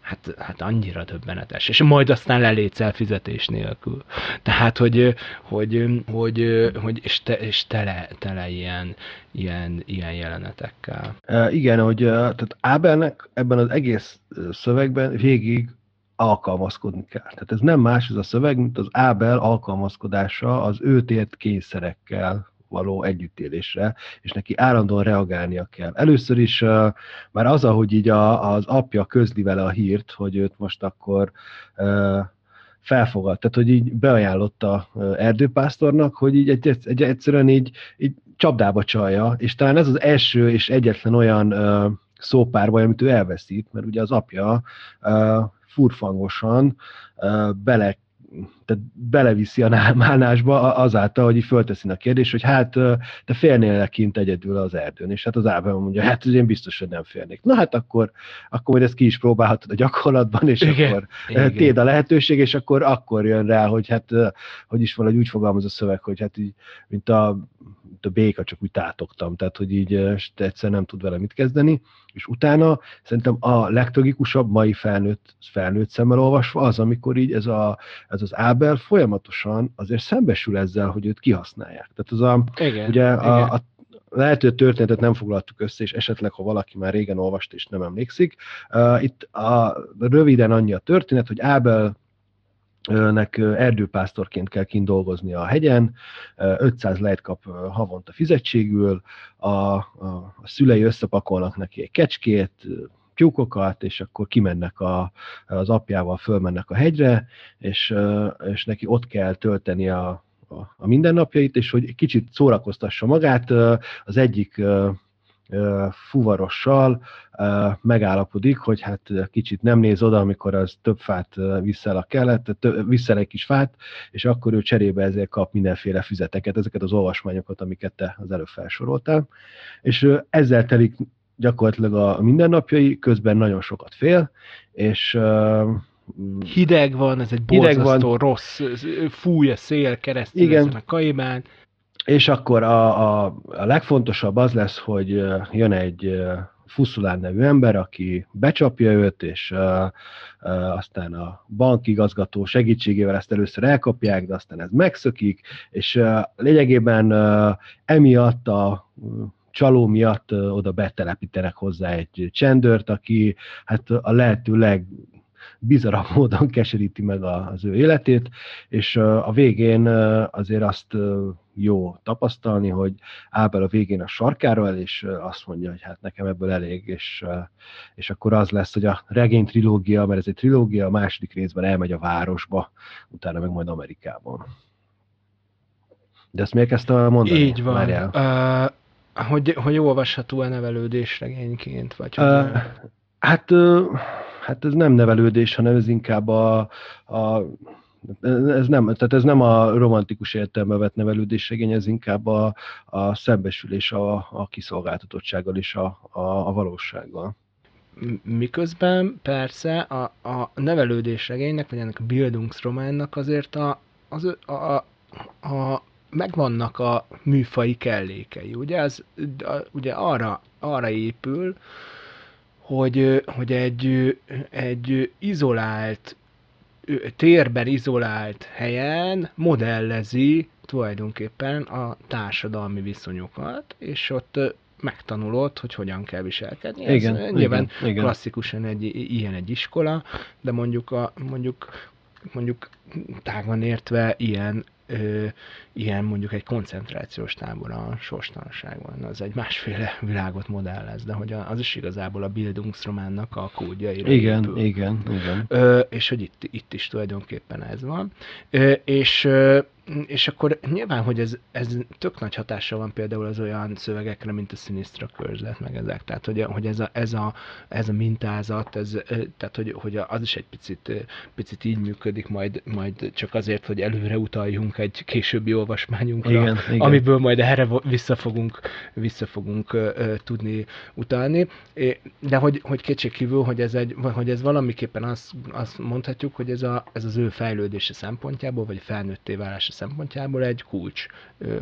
Hát, hát annyira döbbenetes. És majd aztán lelétszel fizetés nélkül. Tehát, hogy, hogy, hogy, hogy és, te, és tele, tele ilyen, ilyen, ilyen jelenetekkel. igen, hogy tehát Ábelnek ebben az egész szövegben végig alkalmazkodni kell. Tehát ez nem más ez a szöveg, mint az Ábel alkalmazkodása az őt ért kényszerekkel való együttélésre, és neki állandóan reagálnia kell. Először is uh, már az, ahogy így a, az apja közli vele a hírt, hogy őt most akkor uh, felfogad, tehát hogy így beajánlotta erdőpásztornak, hogy így egy, egy, egyszerűen így, így csapdába csalja, és talán ez az első és egyetlen olyan uh, szópárbaj, amit ő elveszít, mert ugye az apja uh, furfangosan uh, bele tehát beleviszi a nálmálásba azáltal, hogy így fölteszi a kérdés, hogy hát te félnél kint egyedül az erdőn, és hát az Ábel mondja, hát én biztos, hogy nem félnék. Na hát akkor, akkor majd ezt ki is próbálhatod a gyakorlatban, és igen, akkor igen. téd a lehetőség, és akkor akkor jön rá, hogy hát, hogy is valahogy úgy fogalmaz a szöveg, hogy hát így, mint a a béka, csak úgy tátogtam, tehát hogy így egyszer nem tud vele mit kezdeni, és utána szerintem a legtragikusabb mai felnőtt, felnőtt szemmel olvasva az, amikor így ez, a, ez az Ábel folyamatosan azért szembesül ezzel, hogy őt kihasználják. Tehát az a, igen, ugye igen. A, a lehet, hogy a történetet nem foglaltuk össze, és esetleg, ha valaki már régen olvast és nem emlékszik. Uh, itt a, röviden annyi a történet, hogy Ábel nek erdőpásztorként kell kint dolgozni a hegyen, 500 lejt kap havonta fizetségül, a, a, a szülei összepakolnak neki egy kecskét, tyúkokat, és akkor kimennek a, az apjával, fölmennek a hegyre, és, és neki ott kell tölteni a, a, a mindennapjait, és hogy kicsit szórakoztassa magát, az egyik fuvarossal megállapodik, hogy hát kicsit nem néz oda, amikor az több fát viszel a kelet, viszel egy kis fát, és akkor ő cserébe ezért kap mindenféle füzeteket, ezeket az olvasmányokat, amiket te az előbb felsoroltál. És ezzel telik gyakorlatilag a mindennapjai, közben nagyon sokat fél, és hideg van, ez egy borzasztó van. rossz, fúj a szél keresztül Igen. a kaimán. És akkor a, a, a legfontosabb az lesz, hogy jön egy Fuszulán nevű ember, aki becsapja őt, és uh, uh, aztán a bankigazgató segítségével ezt először elkapják, de aztán ez megszökik, és uh, lényegében uh, emiatt a csaló miatt oda betelepítenek hozzá egy csendőrt, aki hát a lehető leg bizarabb módon keseríti meg az ő életét, és a végén azért azt jó tapasztalni, hogy Ábel a végén a sarkára el, és azt mondja, hogy hát nekem ebből elég, és, és akkor az lesz, hogy a regény trilógia, mert ez egy trilógia, a második részben elmegy a városba, utána meg majd Amerikában. De ezt miért kezdte mondani? Így van. Uh, hogy, hogy olvasható a nevelődés regényként? Vagy uh, hát uh, Hát ez nem nevelődés, hanem ez inkább a, a ez nem, tehát ez nem a romantikus értelme vett nevelődésregény, ez inkább a, a szembesülés a, a kiszolgáltatottsággal és a, a, a valósággal. Miközben persze a, a nevelődésregénynek, vagy ennek a Bildungsrománnak azért a, az, a, a, a megvannak a műfai kellékei. Ugye, ez, ugye arra, arra épül, hogy, hogy egy, egy izolált, térben izolált helyen modellezi tulajdonképpen a társadalmi viszonyokat, és ott megtanulod, hogy hogyan kell viselkedni. Igen, Ez nyilván igen, klasszikusan egy ilyen egy iskola, de mondjuk a, mondjuk mondjuk tágan értve ilyen ö, ilyen mondjuk egy koncentrációs tábor a sorstalanságban, az egy másféle világot modellez, de hogy az is igazából a Bildungsrománnak a kódjaira Igen, épül. igen, igen. Ö, és hogy itt, itt is tulajdonképpen ez van. Ö, és ö, és akkor nyilván, hogy ez, ez tök nagy hatása van például az olyan szövegekre, mint a Sinistra körzet, meg ezek. Tehát, hogy, hogy ez, a, ez, a, ez a mintázat, ez, tehát, hogy, hogy az is egy picit, picit így működik, majd, majd csak azért, hogy előre utaljunk egy későbbi olvasmányunkra, igen, amiből majd erre vissza fogunk, vissza fogunk uh, tudni utalni. De hogy, hogy kétségkívül, hogy ez, egy, hogy ez valamiképpen azt, azt mondhatjuk, hogy ez, a, ez az ő fejlődése szempontjából, vagy felnőtté válása szempontjából egy kulcs,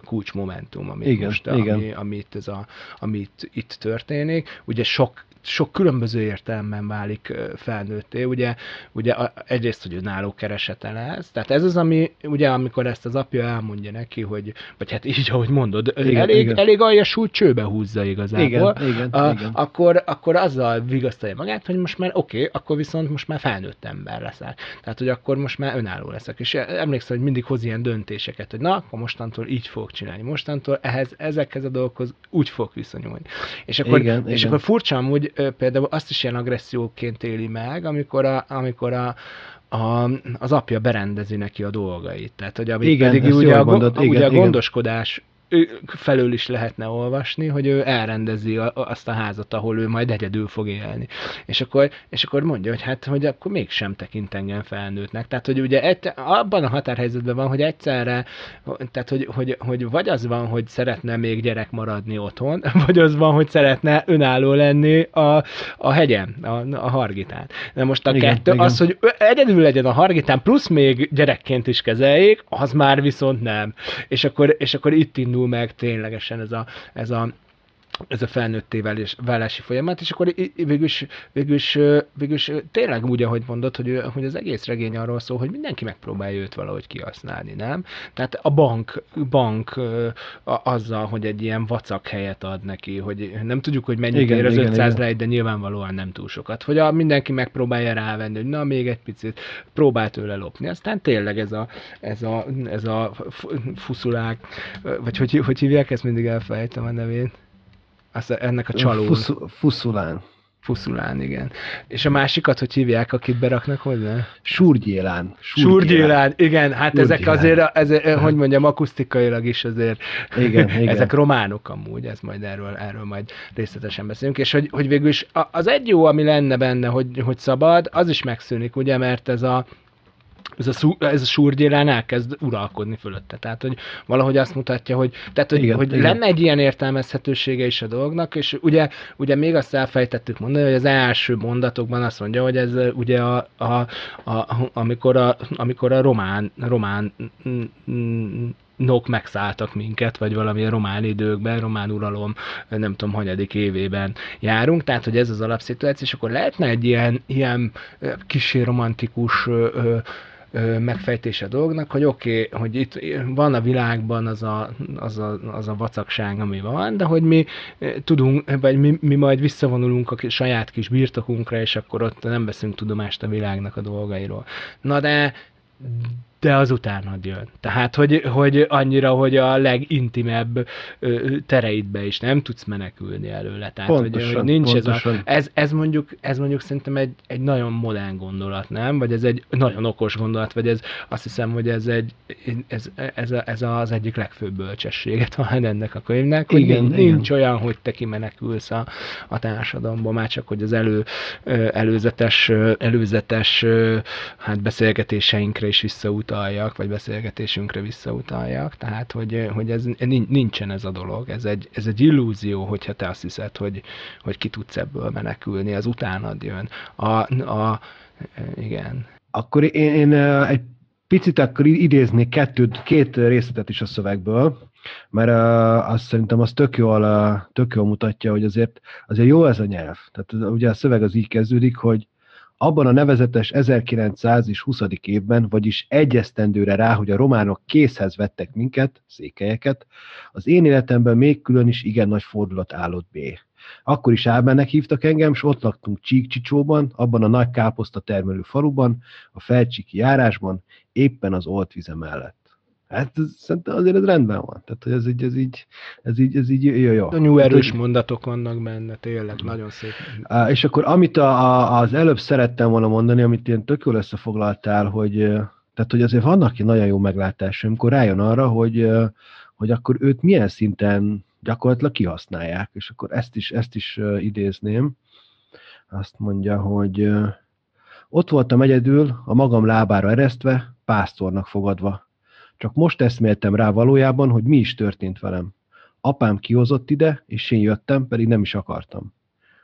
kulcs momentum, amit igen, most, igen. Ami, amit, ez a, amit itt történik. Ugye sok sok különböző értelemben válik felnőtté. Ugye, ugye egyrészt, hogy önálló keresete lesz. Tehát ez az, ami, ugye, amikor ezt az apja elmondja neki, hogy, vagy hát így, ahogy mondod, igen, elég, igen. elég aljasult csőbe húzza igazából. Igen, igen, a, igen. Akkor, akkor azzal vigasztalja magát, hogy most már oké, okay, akkor viszont most már felnőtt ember leszel. Tehát, hogy akkor most már önálló leszek. És emlékszem, hogy mindig hoz ilyen döntéseket, hogy na, akkor mostantól így fogok csinálni. Mostantól ehhez, ezekhez a dolgokhoz úgy fog viszonyulni. És akkor, igen, és igen. akkor furcsa amúgy, például azt is ilyen agresszióként éli meg, amikor a, amikor a, a, az apja berendezi neki a dolgait. Tehát, hogy amit igen, pedig ugye, a, mondod, ugye igen, a gondoskodás felől is lehetne olvasni, hogy ő elrendezi azt a házat, ahol ő majd egyedül fog élni. És akkor, és akkor mondja, hogy hát, hogy akkor mégsem tekint engem felnőttnek. Tehát, hogy ugye egy, abban a határhelyzetben van, hogy egyszerre, tehát, hogy, hogy, hogy vagy az van, hogy szeretne még gyerek maradni otthon, vagy az van, hogy szeretne önálló lenni a, a hegyen, a, a hargitán. De most a igen, kettő, igen. az, hogy egyedül legyen a hargitán, plusz még gyerekként is kezeljék, az már viszont nem. És akkor, és akkor itt indul indul meg ténylegesen ez a, ez a ez a felnőtté válási folyamat, és akkor végülis, végülis, végülis tényleg úgy, ahogy mondod, hogy, hogy az egész regény arról szól, hogy mindenki megpróbálja őt valahogy kihasználni, nem? Tehát a bank, bank azzal, hogy egy ilyen vacak helyet ad neki, hogy nem tudjuk, hogy mennyit igen, ér az igen, 500 igen. de nyilvánvalóan nem túl sokat. Hogy a, mindenki megpróbálja rávenni, hogy na, még egy picit próbál tőle lopni. Aztán tényleg ez a, ez a, ez a fuszulák, vagy hogy, hogy hívják, ezt mindig elfelejtem a nevét. Azt, ennek a csaló. Fusz, fuszulán. Puszulán, igen. És a másikat, hogy hívják, akit beraknak hozzá? Surgyélán. Surgyélán, igen, hát Surgyélán. ezek azért, ez, hogy mondjam, akusztikailag is azért, igen, igen. ezek románok amúgy, ez majd erről, erről majd részletesen beszélünk, és hogy, hogy végül is az egy jó, ami lenne benne, hogy, hogy szabad, az is megszűnik, ugye, mert ez a, ez a, ez a súrgyélán elkezd uralkodni fölötte. Tehát, hogy valahogy azt mutatja, hogy, tehát, hogy, igen, hogy igen. lenne egy ilyen értelmezhetősége is a dolognak, és ugye, ugye még azt elfejtettük mondani, hogy az első mondatokban azt mondja, hogy ez ugye a, a, a, amikor, a, amikor a román, román nok megszálltak minket, vagy valamilyen román időkben, román uralom, nem tudom, hanyadik évében járunk, tehát, hogy ez az alapszituáció, és akkor lehetne egy ilyen, ilyen kisé romantikus megfejtése a dolognak, hogy oké, okay, hogy itt van a világban az a, az, a, az a vacakság, ami van, de hogy mi tudunk, vagy mi, mi majd visszavonulunk a saját kis birtokunkra, és akkor ott nem veszünk tudomást a világnak a dolgairól. Na de de az utána jön. Tehát, hogy, hogy annyira, hogy a legintimebb tereidbe is nem tudsz menekülni előle. Tehát, pontosan, hogy, hogy nincs pontosan. ez a, ez, ez mondjuk, ez mondjuk szerintem egy, egy nagyon modern gondolat, nem? Vagy ez egy nagyon okos gondolat, vagy ez azt hiszem, hogy ez egy, ez, ez, a, ez az egyik legfőbb bölcsessége talán ennek a könyvnek, hogy igen, nincs, igen. nincs olyan, hogy te kimenekülsz a, a társadalomba, már csak, hogy az elő, előzetes, előzetes hát beszélgetéseinkre is visszautal visszautaljak, vagy beszélgetésünkre visszautaljak, tehát hogy, hogy ez, nincsen ez a dolog, ez egy, ez egy illúzió, hogyha te azt hiszed, hogy, hogy ki tudsz ebből menekülni, az utánad jön. A, a, igen. Akkor én, én egy picit akkor idéznék kettőt, két részletet is a szövegből, mert uh, azt szerintem az tök jól, uh, tök jól mutatja, hogy azért, azért jó ez a nyelv. Tehát ugye a szöveg az így kezdődik, hogy abban a nevezetes 1920. évben, vagyis egy esztendőre rá, hogy a románok készhez vettek minket, székelyeket, az én életemben még külön is igen nagy fordulat állott B. Akkor is Ábának hívtak engem, és ott laktunk Csíkcsicsóban, abban a nagy káposzta termelő faluban, a Felcsiki járásban, éppen az Oltvize mellett. Hát szerintem azért ez rendben van. Tehát, hogy ez így, ez így, ez így, ez így jó, jó. Nagyon erős hát, mondatok vannak benne, tényleg, nagyon szép. És akkor amit a, a, az előbb szerettem volna mondani, amit ilyen tök jól összefoglaltál, hogy, tehát, hogy azért vannak nagyon jó meglátások, amikor rájön arra, hogy, hogy akkor őt milyen szinten gyakorlatilag kihasználják, és akkor ezt is, ezt is idézném. Azt mondja, hogy ott voltam egyedül, a magam lábára eresztve, pásztornak fogadva. Csak most eszméltem rá valójában, hogy mi is történt velem. Apám kihozott ide, és én jöttem, pedig nem is akartam.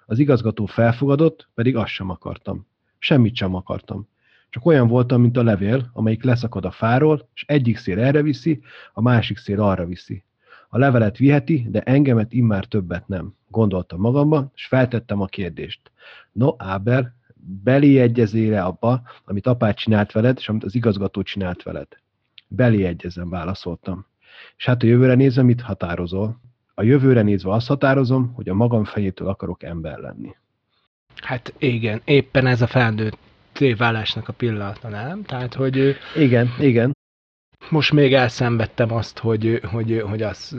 Az igazgató felfogadott, pedig azt sem akartam. Semmit sem akartam. Csak olyan voltam, mint a levél, amelyik leszakad a fáról, és egyik szél erre viszi, a másik szél arra viszi. A levelet viheti, de engemet immár többet nem. Gondoltam magamba, és feltettem a kérdést. No, Áber, beli egyezére abba, amit apád csinált veled, és amit az igazgató csinált veled. Beliegyezem, válaszoltam. És hát a jövőre nézve mit határozol? A jövőre nézve azt határozom, hogy a magam fejétől akarok ember lenni. Hát igen, éppen ez a felnőtt válásnak a pillanata, nem? Tehát, hogy... Igen, igen most még elszenvedtem azt, hogy, hogy, hogy azt,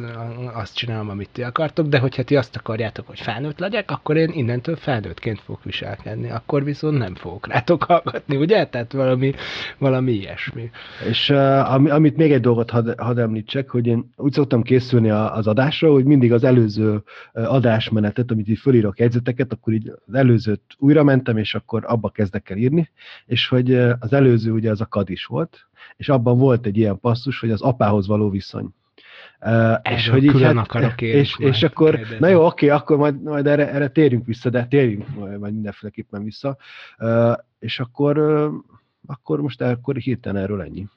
azt csinálom, amit ti akartok, de hogyha ti azt akarjátok, hogy felnőtt legyek, akkor én innentől felnőttként fogok viselkedni. Akkor viszont nem fogok rátok hallgatni, ugye? Tehát valami, valami ilyesmi. És uh, amit még egy dolgot hadd had említsek, hogy én úgy szoktam készülni az adásra, hogy mindig az előző adásmenetet, amit így fölírok jegyzeteket, akkor így az előzőt újra mentem, és akkor abba kezdek el írni, és hogy az előző ugye az a kadis volt, és abban volt egy ilyen passzus, hogy az apához való viszony. Uh, és hogy így, hát, akarok én és, és akkor, kérdezni. na jó, oké, akkor majd, majd erre, erre térjünk vissza, de térjünk majd, majd mindenféleképpen vissza. Uh, és akkor, uh, akkor most akkor hirtelen erről ennyi.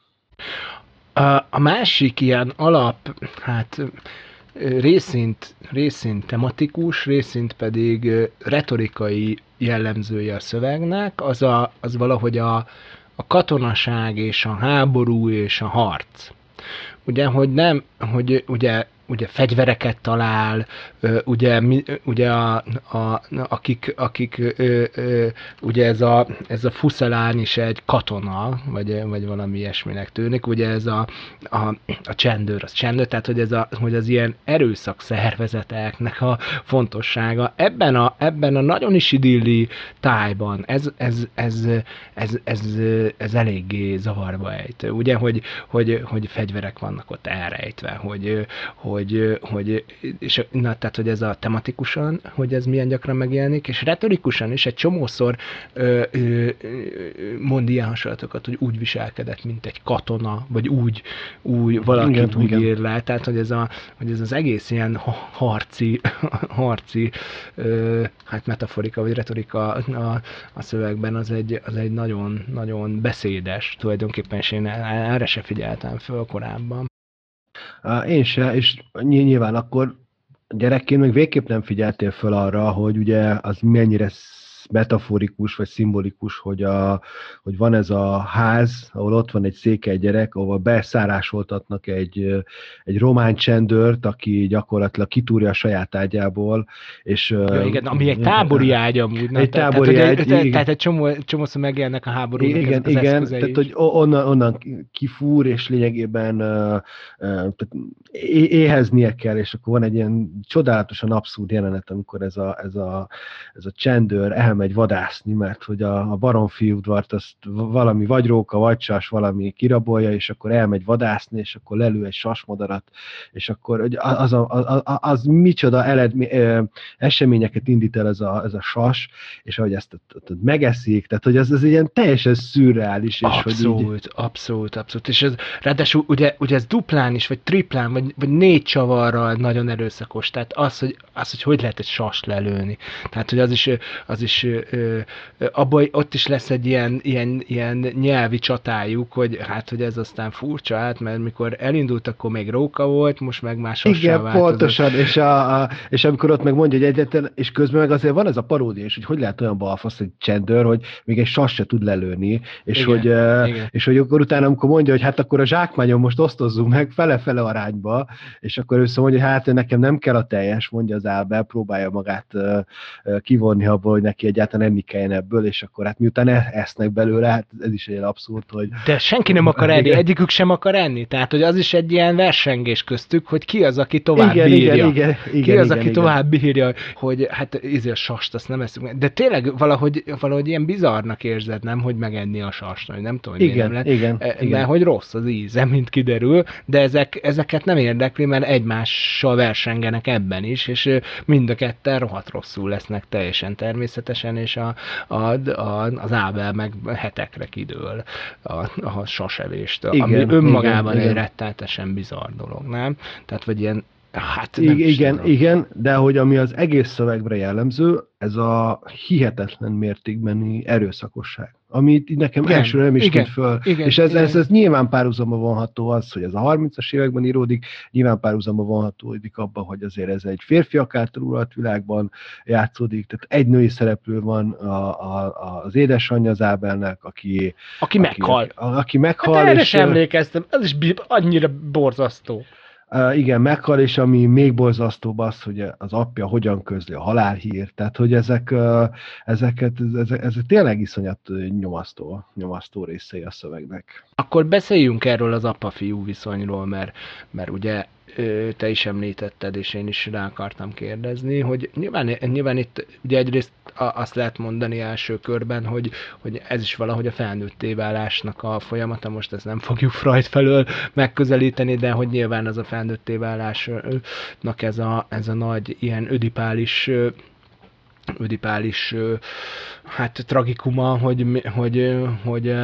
A másik ilyen alap, hát részint, részint tematikus, részint pedig retorikai jellemzője a szövegnek, az, a, az valahogy a, a katonaság és a háború és a harc. Ugye, hogy nem, hogy ugye ugye fegyvereket talál, ugye, ugye a, a, akik, akik ugye ez a, ez a fuszelány is egy katona, vagy, vagy valami ilyesminek tűnik, ugye ez a, a, a csendőr, az csendőr, tehát hogy ez a, hogy az ilyen erőszak szervezeteknek a fontossága. Ebben a, ebben a nagyon is idilli tájban ez, ez, ez, ez, ez, ez, ez eléggé zavarba ejt. Ugye, hogy, hogy, hogy fegyverek vannak ott elrejtve, hogy, hogy, hogy és, na, tehát, hogy ez a tematikusan, hogy ez milyen gyakran megjelenik, és retorikusan is egy csomószor ö, ö, mond ilyen hasonlatokat, hogy úgy viselkedett, mint egy katona, vagy úgy, úgy valakit igen, úgy igen. ír le, tehát, hogy ez, a, hogy ez az egész ilyen harci, harci ö, hát metaforika, vagy retorika a, a szövegben, az egy, az egy nagyon, nagyon beszédes, tulajdonképpen és én erre se figyeltem föl korábban. Én se, és nyilván akkor gyerekként még végképp nem figyeltél föl arra, hogy ugye az mennyire metaforikus vagy szimbolikus, hogy, a, hogy van ez a ház, ahol ott van egy székely gyerek, ahol beszárásoltatnak egy, egy román csendőrt, aki gyakorlatilag kitúrja a saját ágyából. És, ja, igen, ami egy tábori ágy amúgy. Egy tábori tehát, ágy. Tehát, tehát egy csomó, csomószor megjelennek a háború. Igen, az igen, tehát hogy onnan, onnan kifúr, és lényegében tehát éheznie kell, és akkor van egy ilyen csodálatosan abszurd jelenet, amikor ez a, ez a, ez a csendőr elmegy vadászni, mert hogy a, a baromfi udvart azt valami vagy róka, vagy sas valami kirabolja, és akkor elmegy vadászni, és akkor lelő egy sasmadarat, és akkor az, a, az, az micsoda eledmi, eseményeket indít el ez a, ez a sas, és ahogy ezt megeszik, tehát hogy ez, ez ilyen teljesen szürreális. És abszolút, hogy így... abszolút, abszolút. És ez, ráadásul ugye, ugye ez duplán is, vagy triplán, vagy, vagy négy csavarral nagyon erőszakos. Tehát az, hogy, az, hogy hogy lehet egy sas lelőni. Tehát, hogy az is, az is abban ott is lesz egy ilyen, ilyen, ilyen nyelvi csatájuk, hogy hát, hogy ez aztán furcsa hát, mert mikor elindult, akkor még róka volt, most meg már Igen, változott. pontosan, és, a, a, és amikor ott meg mondja, hogy egyetlen, és közben meg azért van ez a paródia, és hogy hogy lehet olyan balfasz, egy csendőr, hogy még egy sas se tud lelőni, és igen, hogy, igen. és hogy akkor utána, amikor mondja, hogy hát akkor a zsákmányon most osztozzunk meg fele-fele arányba, és akkor ő mondja, hogy hát nekem nem kell a teljes, mondja az Ábel, próbálja magát kivonni abból, hogy neki egyáltalán enni kelljen ebből, és akkor hát miután e- esznek belőle, hát ez is egy abszurd, hogy... De senki nem akar enni, igen. egyikük sem akar enni, tehát hogy az is egy ilyen versengés köztük, hogy ki az, aki tovább igen, bírja. Igen, igen, igen, ki az, igen, aki igen. tovább bírja, hogy hát izé a sast, azt nem eszünk De tényleg valahogy, valahogy ilyen bizarnak érzed, nem, hogy megenni a sast, hogy nem tudom, hogy igen, nem igen, e, igen. Mert hogy rossz az íze, mint kiderül, de ezek, ezeket nem érdekli, mert egymással versengenek ebben is, és mind a ketten rohadt rosszul lesznek teljesen természetesen, és a, a, a, az Ábel meg hetekre kidől a, a sasevést, igen, ami önmagában igen, egy igen. bizarr dolog, nem? Tehát, vagy ilyen Hát nem igen, tudom. igen, de hogy ami az egész szövegre jellemző, ez a hihetetlen mértékbeni erőszakosság, amit nekem igen, elsőre nem is igen, föl. Igen, és ez, igen. ez, ez nyilván párhuzamba vonható az, hogy ez a 30-as években íródik, nyilván párhuzamba vonhatódik abba, hogy azért ez egy férfiak által uralt világban játszódik, tehát egy női szereplő van a, a, az édesanyja az Ábelnek, aki... Aki, aki meghal. A, aki meghal. Hát erre és, sem emlékeztem, ez is annyira borzasztó. Igen, meghal, és ami még borzasztóbb az, hogy az apja hogyan közli a halálhír, tehát hogy ezek, uh, ezeket, ezek, ezek tényleg iszonyat nyomasztó, nyomasztó részei a szövegnek. Akkor beszéljünk erről az apa-fiú viszonyról, mert, mert ugye te is említetted, és én is rá akartam kérdezni, hogy nyilván, nyilván itt ugye egyrészt azt lehet mondani első körben, hogy, hogy ez is valahogy a felnőtté válásnak a folyamata, most ezt nem fogjuk Freud felől megközelíteni, de hogy nyilván az a felnőtté válásnak ez a, ez a nagy ilyen ödipális ödipális hát tragikuma, hogy, hogy, hogy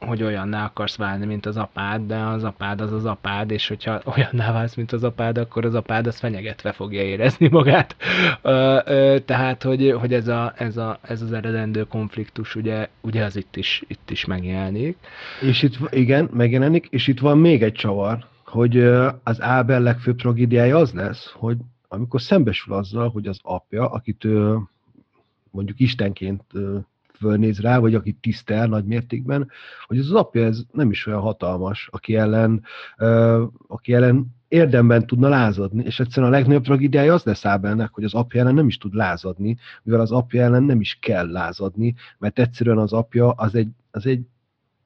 hogy olyanná akarsz válni, mint az apád, de az apád az az apád, és hogyha olyanná válsz, mint az apád, akkor az apád az fenyegetve fogja érezni magát. Ö, ö, tehát, hogy, hogy ez, a, ez, a, ez az eredendő konfliktus, ugye, ugye az itt is, itt is megjelenik. És itt, igen, megjelenik, és itt van még egy csavar, hogy az Ábel legfőbb tragédiája az lesz, hogy amikor szembesül azzal, hogy az apja, akit mondjuk Istenként fölnéz rá, vagy aki tisztel nagy mértékben, hogy az apja ez nem is olyan hatalmas, aki ellen, aki ellen érdemben tudna lázadni, és egyszerűen a legnagyobb tragédiája az lesz Ábelnek, hogy az apja ellen nem is tud lázadni, mivel az apja ellen nem is kell lázadni, mert egyszerűen az apja az egy, az egy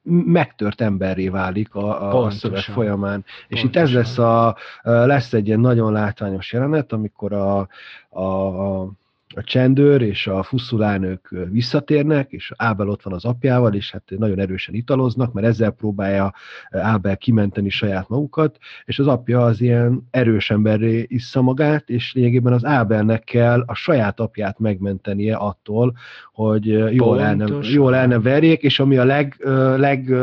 megtört emberré válik a, a, a szöveg folyamán. Pontosan. És itt ez lesz, a, lesz egy ilyen nagyon látványos jelenet, amikor a, a, a a csendőr és a fusszulánők visszatérnek, és Ábel ott van az apjával, és hát nagyon erősen italoznak, mert ezzel próbálja Ábel kimenteni saját magukat, és az apja az ilyen erős emberré issza magát, és lényegében az Ábelnek kell a saját apját megmentenie attól, hogy jól el, nem, jól el nem verjék, és ami a leg, leg,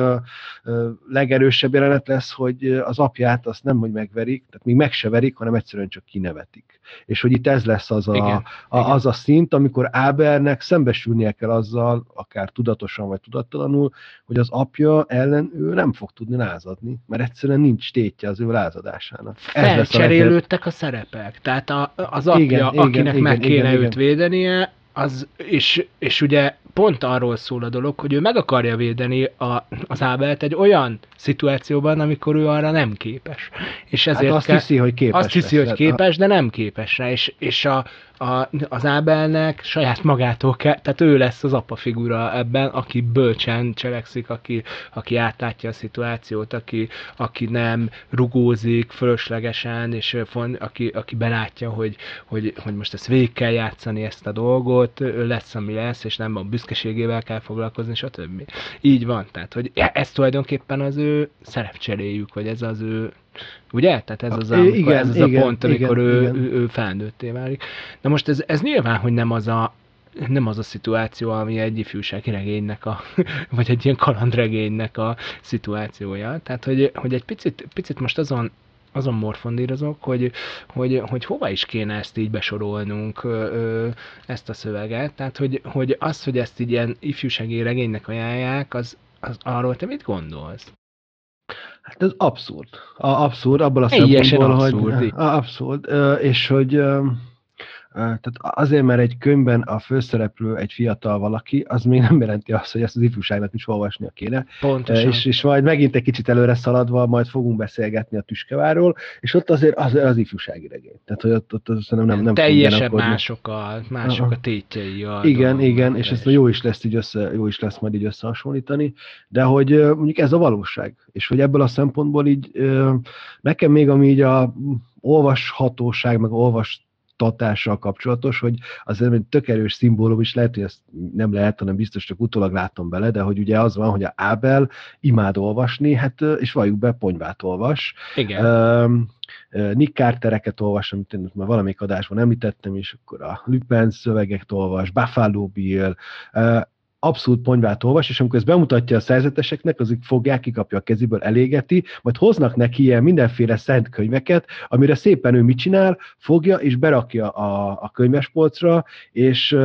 legerősebb jelenet lesz, hogy az apját azt nem, hogy megverik, tehát még meg se verik, hanem egyszerűen csak kinevetik. És hogy itt ez lesz az a, igen, a, igen. Az a szint, amikor Ábernek szembesülnie kell azzal, akár tudatosan vagy tudattalanul, hogy az apja ellen ő nem fog tudni lázadni, mert egyszerűen nincs tétje az ő lázadásának. Felcserélődtek a, a szerepek, tehát a, az apja, igen, akinek igen, meg kéne igen, őt igen. védenie, az, és, és ugye pont arról szól a dolog, hogy ő meg akarja védeni a, az Ábelt egy olyan szituációban, amikor ő arra nem képes. És ezért hát azt kell, hiszi, hogy képes. Azt hiszi, lesz, hogy képes, de nem képes rá. És, és a, a, az Ábelnek saját magától kell, tehát ő lesz az apa figura ebben, aki bölcsen cselekszik, aki, aki átlátja a szituációt, aki, aki nem rugózik fölöslegesen, és aki, aki belátja, hogy, hogy, hogy most ezt végig kell játszani ezt a dolgot, ő lesz, ami lesz, és nem a büszkeségével kell foglalkozni, stb. Így van, tehát, hogy ez tulajdonképpen az ő szerepcseréjük, vagy ez az ő Ugye? Tehát ez az, amikor, igen, ez az igen, a pont, amikor igen, ő, igen. ő, ő felnőtté válik. Na most ez, ez nyilván, hogy nem az a nem az a szituáció, ami egy ifjúsági regénynek, a, vagy egy ilyen kalandregénynek a szituációja. Tehát, hogy, hogy egy picit, picit most azon, azon morfondírozok, hogy, hogy, hogy hova is kéne ezt így besorolnunk, ezt a szöveget. Tehát, hogy, hogy az, hogy ezt így ilyen ifjúsági regénynek ajánlják, az, az arról te mit gondolsz? Hát ez abszurd. A, abszurd, abból a szempontból, hogy... Abszurd. És hogy tehát azért, mert egy könyvben a főszereplő egy fiatal valaki, az még nem jelenti azt, hogy ezt az ifjúságnak is olvasnia kéne. Pontosan. És, és majd megint egy kicsit előre szaladva, majd fogunk beszélgetni a Tüskeváról, és ott azért az, az ifjúsági regény. Tehát, hogy ott, ott, ott nem, nem, nem Teljesen mások a, mások a tétjei. A igen, igen, és ezt jó is lesz így össze, jó is lesz majd így összehasonlítani, de hogy mondjuk ez a valóság, és hogy ebből a szempontból így nekem még ami így a olvashatóság, meg olvas tatással kapcsolatos, hogy az egy tök erős szimbólum is lehet, hogy ezt nem lehet, hanem biztos csak utólag látom bele, de hogy ugye az van, hogy a Ábel imád olvasni, hát és valljuk be, ponyvát olvas. Igen. Um, Nick Cartereket olvas, amit én már valamelyik adásban említettem, és akkor a Lupin szövegeket olvas, Buffalo Bill, abszolút ponyvát olvas, és amikor ezt bemutatja a szerzeteseknek, azok fogják, kikapja a kezéből, elégeti, majd hoznak neki ilyen mindenféle szent könyveket, amire szépen ő mit csinál, fogja és berakja a, a könyvespolcra, és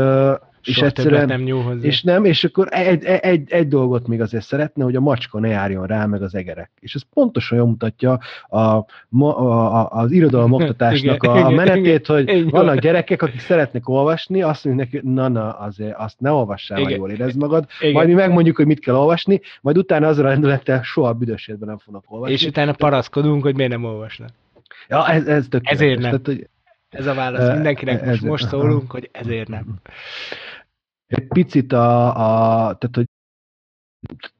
és egyszerűen, nem nyúl hozzá. És nem, és akkor egy, egy, egy dolgot még azért szeretne, hogy a macska ne járjon rá, meg az egerek. És ez pontosan jól mutatja a, a, a, az irodalom oktatásnak a, a menetét, hogy vannak gyerekek, akik szeretnek olvasni, azt mondjuk neki, na, na, azért azt ne olvassál, igen. jól érezd magad, igen. majd mi megmondjuk, hogy mit kell olvasni, majd utána azra rendülettel soha büdös nem fognak olvasni. És utána paraszkodunk, hogy miért nem olvasnak. Ja, ez, ez tökéletes. Ezért nem. Tehát, hogy, ez a válasz mindenkinek, most, most szólunk, hogy ezért nem egy picit a, a tehát, hogy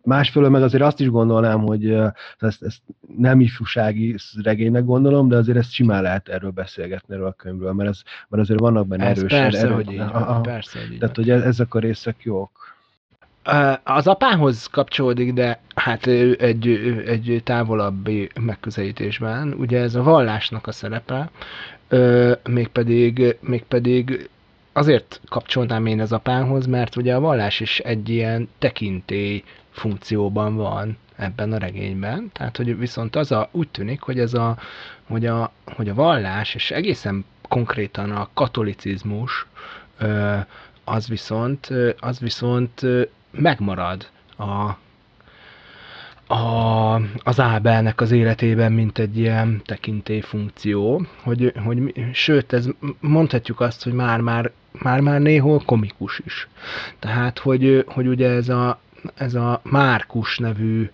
másfelől meg azért azt is gondolnám, hogy ezt, ezt nem ifjúsági regénynek gondolom, de azért ezt simán lehet erről beszélgetni erről a könyvről, mert, ez, mert azért vannak benne ez erős persze, erő, hogy így a, a, persze, hogy így Tehát, hogy ezek a részek jók. Az apához kapcsolódik, de hát egy, egy távolabbi megközelítésben, ugye ez a vallásnak a szerepe, mégpedig, mégpedig azért kapcsolnám én az apához, mert ugye a vallás is egy ilyen tekintély funkcióban van ebben a regényben. Tehát, hogy viszont az a, úgy tűnik, hogy ez a, hogy a, hogy a vallás, és egészen konkrétan a katolicizmus, az viszont, az viszont megmarad a, a, az Ábelnek az életében, mint egy ilyen tekintélyfunkció, hogy, hogy sőt, ez mondhatjuk azt, hogy már-már már-már néhol komikus is. Tehát, hogy, hogy ugye ez a, ez a Márkus nevű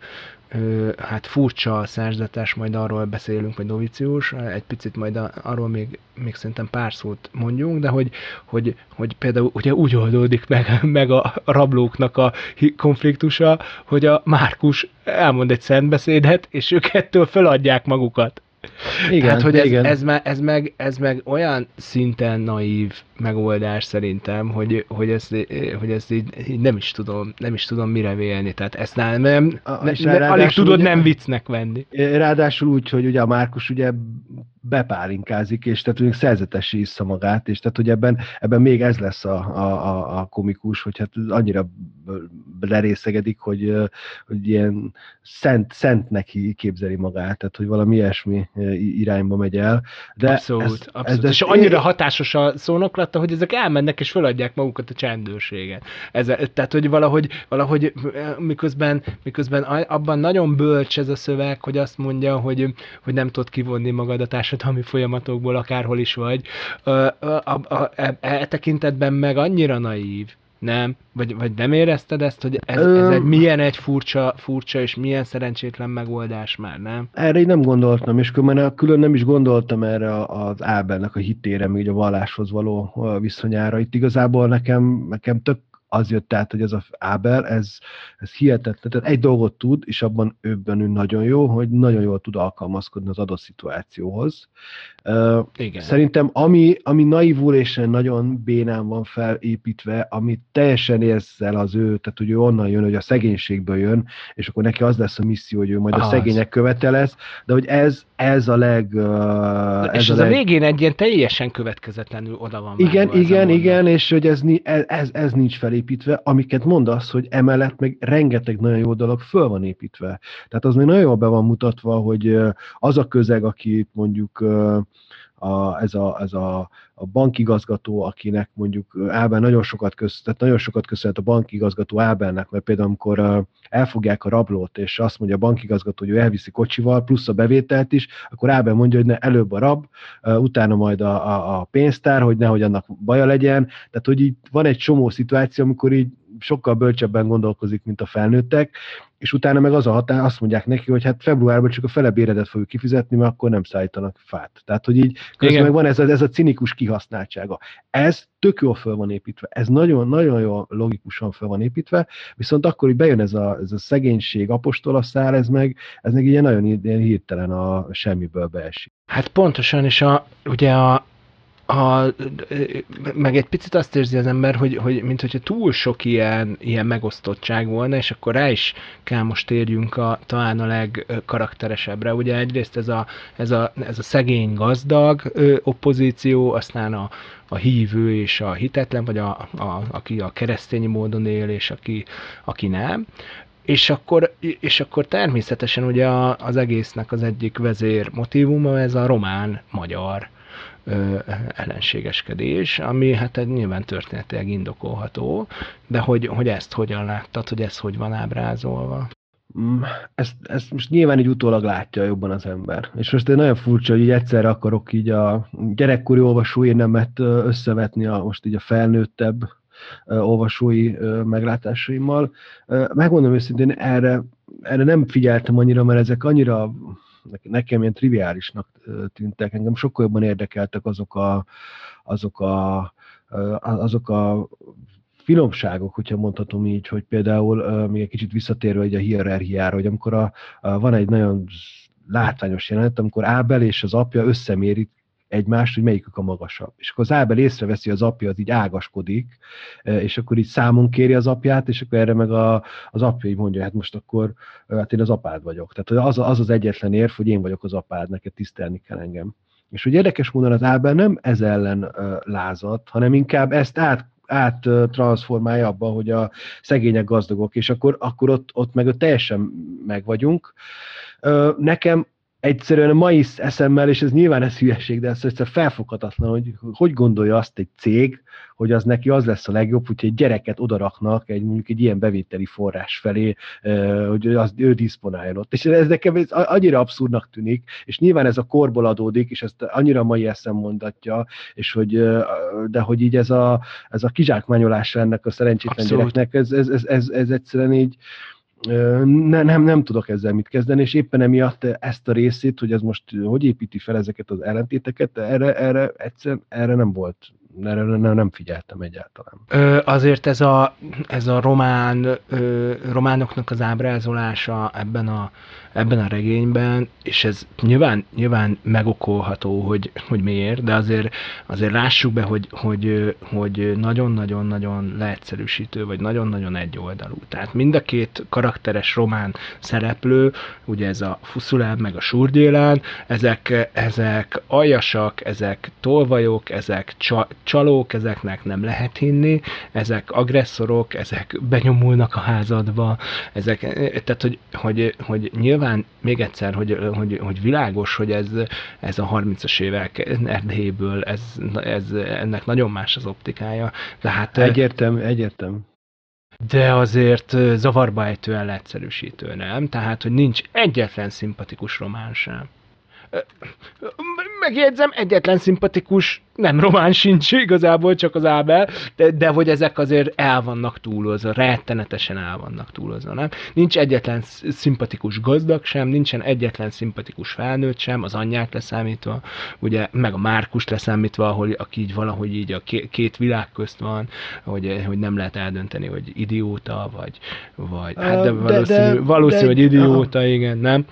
hát furcsa szerzetes, majd arról beszélünk, vagy novicius, egy picit majd arról még, még szerintem pár szót mondjunk, de hogy, hogy, hogy például ugye úgy oldódik meg, meg a rablóknak a konfliktusa, hogy a Márkus elmond egy szentbeszédet, és ők ettől feladják magukat. Igen, Tehát, hogy igen. Ez, ez, me, ez, meg, ez meg olyan szinten naív megoldás szerintem, hogy, hogy ezt, hogy ezt így, így, nem is tudom, nem is tudom mire vélni. Tehát ezt nem, nem, a, ne, ne, alig tudod ugye, nem viccnek venni. Ráadásul úgy, hogy ugye a Márkus ugye bepálinkázik, és tehát ugye szerzetesi issza magát, és tehát hogy ebben, ebben még ez lesz a, a, a komikus, hogy hát annyira lerészegedik, hogy, hogy ilyen szent, szentnek képzeli magát, tehát hogy valami ilyesmi irányba megy el. De abszolút, ez, abszolút. Ez, és annyira én... hatásos a szónoklata, hogy ezek elmennek és föladják magukat a csendőrséget. Ez, tehát, hogy valahogy, valahogy miközben, miközben abban nagyon bölcs ez a szöveg, hogy azt mondja, hogy, hogy nem tudod kivonni magad a társadalmi folyamatokból, akárhol is vagy. A, a, a, e, e tekintetben meg annyira naív, nem? Vagy, vagy nem érezted ezt, hogy ez, ez egy milyen egy furcsa, furcsa és milyen szerencsétlen megoldás már, nem? Erre így nem gondoltam, és külön, külön nem is gondoltam erre az Ábelnek a hitére, így a valláshoz való viszonyára. Itt igazából nekem, nekem tök az jött át, hogy ez az Ábel, ez, ez hihetetlen. Tehát egy dolgot tud, és abban őben ő nagyon jó, hogy nagyon jól tud alkalmazkodni az adott szituációhoz. Igen. Szerintem ami, ami naivul és nagyon bénán van felépítve, ami teljesen érzel az ő, tehát hogy ő onnan jön, hogy a szegénységből jön, és akkor neki az lesz a misszió, hogy ő majd az. a szegények követe lesz, de hogy ez, ez a leg... ez és a ez leg... a végén egy ilyen teljesen következetlenül oda van. Igen, igen, igen, és hogy ez, ez, ez nincs felépítve, amiket mondasz, hogy emellett meg rengeteg nagyon jó dolog föl van építve. Tehát az még nagyon jól be van mutatva, hogy az a közeg, aki mondjuk a, ez, a, ez a, a bankigazgató, akinek mondjuk Ábel nagyon sokat köszönhet, tehát nagyon sokat köszönhet a bankigazgató Ábelnek, mert például amikor elfogják a rablót, és azt mondja a bankigazgató, hogy ő elviszi kocsival, plusz a bevételt is, akkor Ábel mondja, hogy ne előbb a rab, utána majd a, a, a pénztár, hogy nehogy annak baja legyen. Tehát, hogy így van egy csomó szituáció, amikor így sokkal bölcsebben gondolkozik, mint a felnőttek, és utána meg az a határ, azt mondják neki, hogy hát februárban csak a fele béredet fogjuk kifizetni, mert akkor nem szállítanak fát. Tehát, hogy így közben meg van ez a, ez a cinikus kihasználtsága. Ez tök jól föl van építve, ez nagyon-nagyon jól logikusan föl van építve, viszont akkor, hogy bejön ez a, ez a szegénység apostolaszár, ez meg, ez meg ilyen nagyon ilyen hirtelen a semmiből beesik. Hát pontosan, és a, ugye a, a, meg egy picit azt érzi az ember, hogy, hogy mint hogyha túl sok ilyen, ilyen megosztottság volna, és akkor rá is kell most térjünk a, talán a legkarakteresebbre. Ugye egyrészt ez a, ez a, ez a szegény gazdag ö, oppozíció, aztán a, a hívő és a hitetlen, vagy a, a, aki a keresztény módon él, és aki, aki nem. És akkor, és akkor természetesen ugye az egésznek az egyik vezér motivuma ez a román-magyar ellenségeskedés, ami hát egy nyilván történetileg indokolható, de hogy, hogy ezt hogyan láttad, hogy ez hogy van ábrázolva? Mm, ezt, ezt most nyilván így utólag látja jobban az ember. És most egy nagyon furcsa, hogy így egyszerre akarok így a gyerekkori olvasói nemet összevetni a, most így a felnőttebb olvasói meglátásaimmal. Megmondom őszintén, erre, erre nem figyeltem annyira, mert ezek annyira nekem ilyen triviálisnak tűntek, engem sokkal jobban érdekeltek azok a, azok a, azok a finomságok, hogyha mondhatom így, hogy például még egy kicsit visszatérve egy a hierarchiára, hogy amikor a, a, van egy nagyon látványos jelenet, amikor Ábel és az apja összemérik egymást, hogy melyikük a magasabb. És akkor az Ábel észreveszi, az apja az így ágaskodik, e, és akkor így számon kéri az apját, és akkor erre meg a, az apja így mondja, hát most akkor hát én az apád vagyok. Tehát az az, az egyetlen érv, hogy én vagyok az apád, neked tisztelni kell engem. És hogy érdekes módon az Ábel nem ez ellen uh, lázadt, hanem inkább ezt át áttranszformálja abba, hogy a szegények gazdagok, és akkor, akkor ott, ott meg teljesen meg vagyunk. Nekem egyszerűen a mai eszemmel, és ez nyilván ez hülyeség, de ez egyszer felfoghatatlan, hogy hogy gondolja azt egy cég, hogy az neki az lesz a legjobb, hogyha egy gyereket odaraknak egy mondjuk egy ilyen bevételi forrás felé, hogy az, ő diszponáljon ott. És ez nekem ez annyira abszurdnak tűnik, és nyilván ez a korból adódik, és ezt annyira mai eszem mondatja, és hogy, de hogy így ez a, ez a kizsákmányolása ennek a szerencsétlen Abszolút. gyereknek, ez, ez, ez, ez, ez egyszerűen így, ne, nem, nem tudok ezzel mit kezdeni, és éppen emiatt ezt a részét, hogy ez most hogy építi fel ezeket az ellentéteket, erre, erre, egyszer, erre nem volt erre nem, nem figyeltem egyáltalán. Ö, azért ez a, ez a román, ö, románoknak az ábrázolása ebben a, ebben a regényben, és ez nyilván, nyilván megokolható, hogy, hogy miért, de azért, azért lássuk be, hogy, hogy, hogy nagyon-nagyon-nagyon leegyszerűsítő, vagy nagyon-nagyon egyoldalú. Tehát mind a két karakteres román szereplő, ugye ez a Fuszulán meg a Surdjélán, ezek, ezek aljasak, ezek tolvajok, ezek csalók, ezeknek nem lehet hinni, ezek agresszorok, ezek benyomulnak a házadba, ezek, tehát hogy, hogy, hogy nyilván még egyszer, hogy, hogy, hogy világos, hogy ez, ez a 30-as évek Erdélyből, ez, ez, ennek nagyon más az optikája. Tehát, egyértelmű, egyértelmű. De azért zavarba ejtően leegyszerűsítő, nem? Tehát, hogy nincs egyetlen szimpatikus román sem megjegyzem, egyetlen szimpatikus, nem román sincs igazából, csak az Ábel, de, de hogy ezek azért el vannak túlozva, rettenetesen el vannak túlozva, nem? Nincs egyetlen szimpatikus gazdag sem, nincsen egyetlen szimpatikus felnőtt sem, az anyját leszámítva, ugye, meg a Márkus leszámítva, ahol, aki így valahogy így a két világ közt van, hogy, hogy nem lehet eldönteni, hogy idióta, vagy, vagy hát de valószínű, de, de, valószínű de, hogy idióta, aha. igen, nem?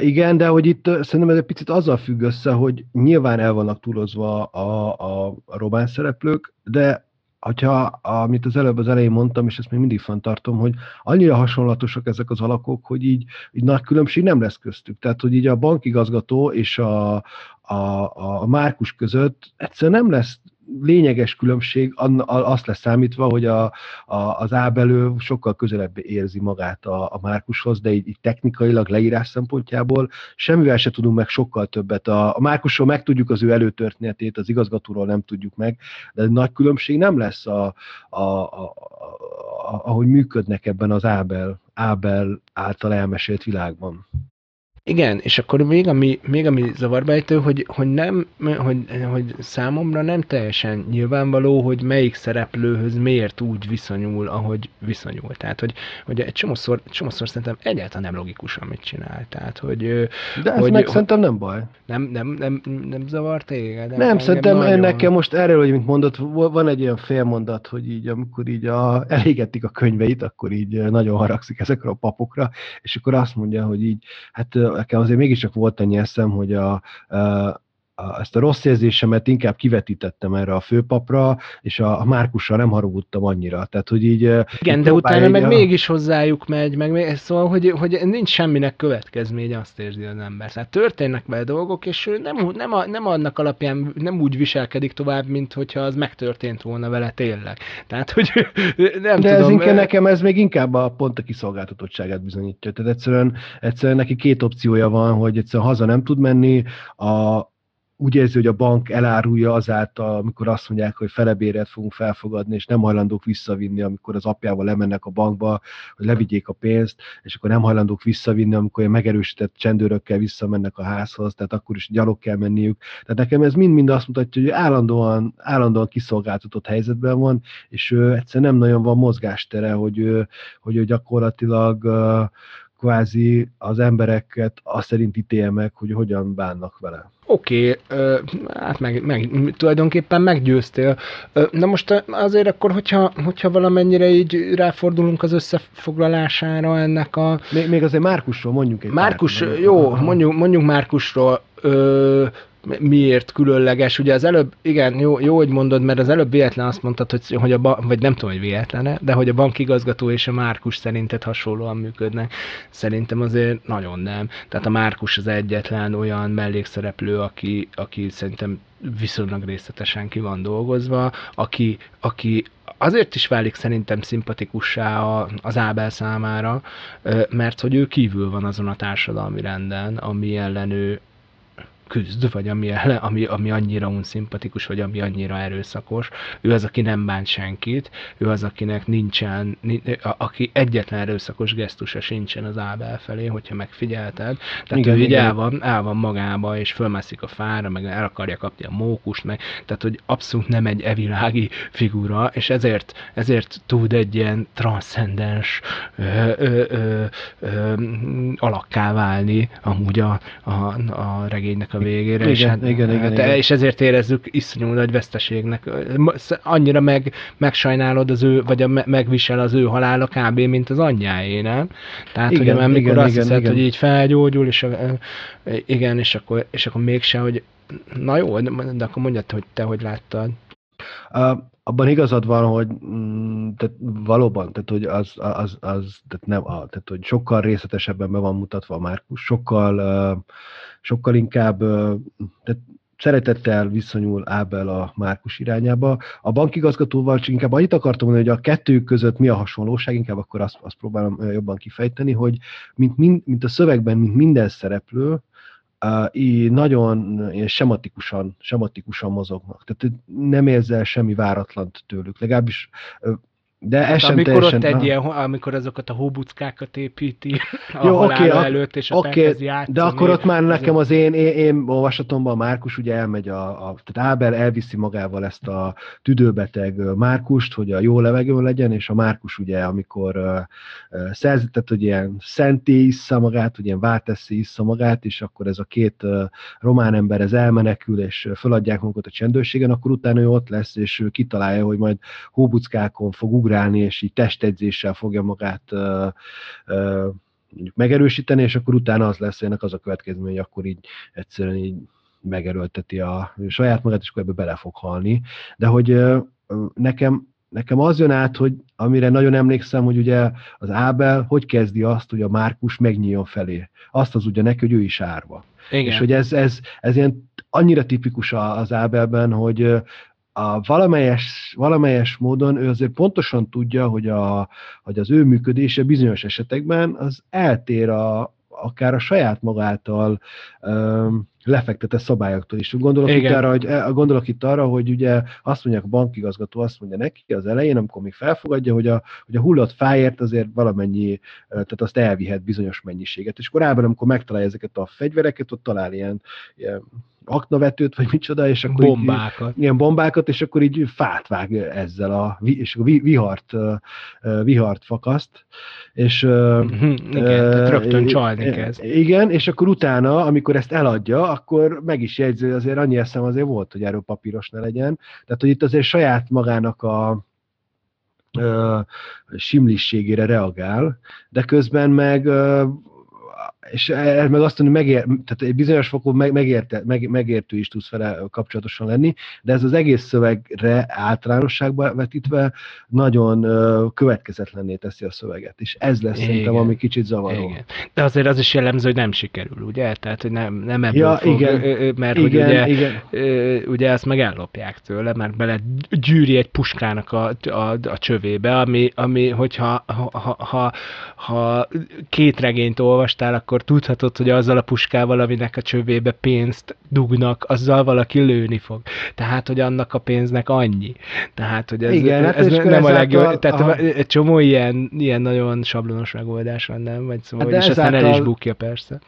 Igen, de hogy itt szerintem ez egy picit azzal függ össze, hogy nyilván el vannak túlozva a, a, a román szereplők, de hogyha, amit az előbb az elején mondtam, és ezt még mindig fenntartom, hogy annyira hasonlatosak ezek az alakok, hogy így, így nagy különbség nem lesz köztük. Tehát, hogy így a bankigazgató és a, a, a Márkus között egyszerűen nem lesz lényeges különbség azt lesz számítva, hogy a, a, az ábelő sokkal közelebb érzi magát a, a Márkushoz, de így, így technikailag leírás szempontjából semmivel se tudunk meg sokkal többet. A, a Márkusról megtudjuk az ő előtörténetét, az igazgatóról nem tudjuk meg, de nagy különbség nem lesz, a, a, a, a, ahogy működnek ebben az Ábel, Ábel által elmesélt világban. Igen, és akkor még ami, még ami zavarba ejtő, hogy, hogy, nem, hogy, hogy számomra nem teljesen nyilvánvaló, hogy melyik szereplőhöz miért úgy viszonyul, ahogy viszonyul. Tehát, hogy, hogy egy csomószor, csomószor szerintem egyáltalán nem logikus, amit csinál. Tehát, hogy, De ez hogy, meg hogy, szerintem nem baj. Nem, nem, nem, nem zavar téged? Nem, nem szerintem nagyon... nekem most erről, hogy mint mondott, van egy olyan félmondat, hogy így, amikor így a, elégetik a könyveit, akkor így nagyon haragszik ezekre a papokra, és akkor azt mondja, hogy így, hát nekem azért mégiscsak volt annyi eszem, hogy a, a ezt a rossz érzésemet inkább kivetítettem erre a főpapra, és a, a Márkussal nem haragudtam annyira. Tehát, hogy így... Igen, de utána meg a... mégis hozzájuk megy, meg még, szóval, hogy, hogy nincs semminek következménye, azt érzi az ember. Tehát történnek vele dolgok, és nem, nem, a, nem annak alapján nem úgy viselkedik tovább, mint hogyha az megtörtént volna vele tényleg. Tehát, hogy nem de tudom. Ez inkább, nekem ez még inkább a pont a kiszolgáltatottságát bizonyítja. Tehát egyszerűen, egyszerűen neki két opciója van, hogy egyszerűen haza nem tud menni, a, úgy érzi, hogy a bank elárulja azáltal, amikor azt mondják, hogy felebéret fogunk felfogadni, és nem hajlandók visszavinni, amikor az apjával lemennek a bankba, hogy levigyék a pénzt, és akkor nem hajlandók visszavinni, amikor olyan megerősített csendőrökkel visszamennek a házhoz, tehát akkor is gyalog kell menniük. Tehát nekem ez mind-mind azt mutatja, hogy állandóan, állandóan kiszolgáltatott helyzetben van, és ő egyszerűen nem nagyon van mozgástere, hogy ő, hogy ő gyakorlatilag kvázi az embereket azt szerint ítélje meg, hogy hogyan bánnak vele. Oké, okay, hát meg, meg, tulajdonképpen meggyőztél. Na most azért akkor, hogyha, hogyha valamennyire így ráfordulunk az összefoglalására ennek a... Még, még azért Márkusról mondjuk egy Márkus, pár, jó, mondjuk, mondjuk Márkusról. Ö, miért különleges. Ugye az előbb, igen, jó, jó hogy mondod, mert az előbb véletlen azt mondtad, hogy, hogy a, vagy nem tudom, hogy véletlene, de hogy a bankigazgató és a Márkus szerinted hasonlóan működnek. Szerintem azért nagyon nem. Tehát a Márkus az egyetlen olyan mellékszereplő, aki, aki szerintem viszonylag részletesen ki van dolgozva, aki, aki azért is válik szerintem szimpatikussá az Ábel számára, mert hogy ő kívül van azon a társadalmi renden, ami ellen ő küzd, vagy ami, ami, ami annyira unszimpatikus, vagy ami annyira erőszakos. Ő az, aki nem bánt senkit, ő az, akinek nincsen, aki egyetlen erőszakos gesztusa sincsen az Ábel felé, hogyha megfigyelted. Tehát igen, ő így el van, el van magába, és fölmászik a fára, meg el akarja kapni a mókust, meg, tehát hogy abszolút nem egy evilági figura, és ezért, ezért tud egy ilyen transzcendens alakká válni amúgy a, a, a regénynek a végére, igen, és, hát, igen, igen, hát, igen. és ezért érezzük iszonyú nagy veszteségnek. Annyira meg, megsajnálod az ő, vagy a, megvisel az ő halála kb. mint az anyjáé, nem? Tehát, igen, hogy amikor igen, azt igen, hiszed, igen. hogy így felgyógyul, és igen, és akkor, és akkor mégse, hogy na jó, de akkor mondjad, hogy te hogy láttad. Uh, abban igazad van, hogy mm, tehát valóban, tehát hogy az, az, az tehát nem, a, tehát hogy sokkal részletesebben be van mutatva a Márkus, sokkal, sokkal inkább, tehát szeretettel viszonyul Ábel a Márkus irányába. A bankigazgatóval csak inkább annyit akartam mondani, hogy a kettőjük között mi a hasonlóság, inkább akkor azt, azt próbálom jobban kifejteni, hogy mint, mint, mint a szövegben, mint minden szereplő, uh, nagyon ilyen sematikusan, sematikusan mozognak. Tehát nem érzel semmi váratlant tőlük. Legalábbis de hát ez amikor teljesen, ott egy ilyen, amikor azokat a hóbuckákat építi a Jó, oké, okay, előtt, és okay, ott játszani, De akkor ott már nekem az én, én, én olvasatomban Márkus ugye elmegy, a, a, tehát Ábel elviszi magával ezt a tüdőbeteg Márkust, hogy a jó levegő legyen, és a Márkus ugye, amikor uh, szerzetett, hogy ilyen szenté issza magát, hogy ilyen válteszi issza magát, és akkor ez a két uh, román ember ez elmenekül, és föladják magukat a csendőrségen, akkor utána ő ott lesz, és ő kitalálja, hogy majd hóbuckákon fog ugrani ugrálni, és így testedzéssel fogja magát mondjuk megerősíteni, és akkor utána az lesz ennek az a következmény, hogy akkor így egyszerűen így megerőlteti a saját magát, és akkor ebbe bele fog halni. De hogy nekem nekem az jön át, hogy amire nagyon emlékszem, hogy ugye az Ábel hogy kezdi azt, hogy a Márkus megnyíljon felé. Azt az ugye neki, hogy ő is árva. Igen. És hogy ez, ez, ez ilyen annyira tipikus az Ábelben, hogy a valamelyes, valamelyes módon ő azért pontosan tudja, hogy, a, hogy az ő működése bizonyos esetekben az eltér a, akár a saját magától um, lefektetett szabályoktól is. Gondolok itt, arra, hogy, eh, gondolok itt arra, hogy ugye azt mondják, a bankigazgató azt mondja neki az elején, amikor még felfogadja, hogy a, hogy a hullott fájért azért valamennyi, eh, tehát azt elvihet bizonyos mennyiséget. És korábban, amikor megtalálja ezeket a fegyvereket, ott talál ilyen, ilyen aknavetőt, vagy micsoda, és akkor bombákat. Így, ilyen bombákat, és akkor így fát vág ezzel a, és a vihart, vihart fakaszt, és mhm, igen, uh, rögtön csalni kezd. Igen, és akkor utána, amikor ezt eladja, akkor meg is jegyző, azért annyi eszem azért volt, hogy erről papíros ne legyen. Tehát, hogy itt azért saját magának a, simlisségére reagál, de közben meg és ez meg azt mondani, megér, tehát egy bizonyos fokon meg, megérte, meg, megértő is tudsz vele kapcsolatosan lenni, de ez az egész szövegre általánosságban vetítve nagyon következetlenné teszi a szöveget, és ez lesz Igen. szerintem, ami kicsit zavaró. Igen. De azért az is jellemző, hogy nem sikerül, ugye? Tehát, hogy nem, nem ebből ja, fog, igen. mert igen, hogy ugye, igen. ugye ezt meg ellopják tőle, mert bele gyűri egy puskának a, a, a csövébe, ami, ami hogyha ha, ha, ha, ha két regényt olvastál, akkor akkor tudhatod, hogy azzal a puskával, aminek a csövébe pénzt dugnak, azzal valaki lőni fog. Tehát, hogy annak a pénznek annyi. Tehát, hogy ez, Igen, ez, ez nem a legjobb. Tehát aha. egy csomó ilyen, ilyen nagyon sablonos megoldás van, nem? Vagy szóval, hát és aztán el is bukja persze.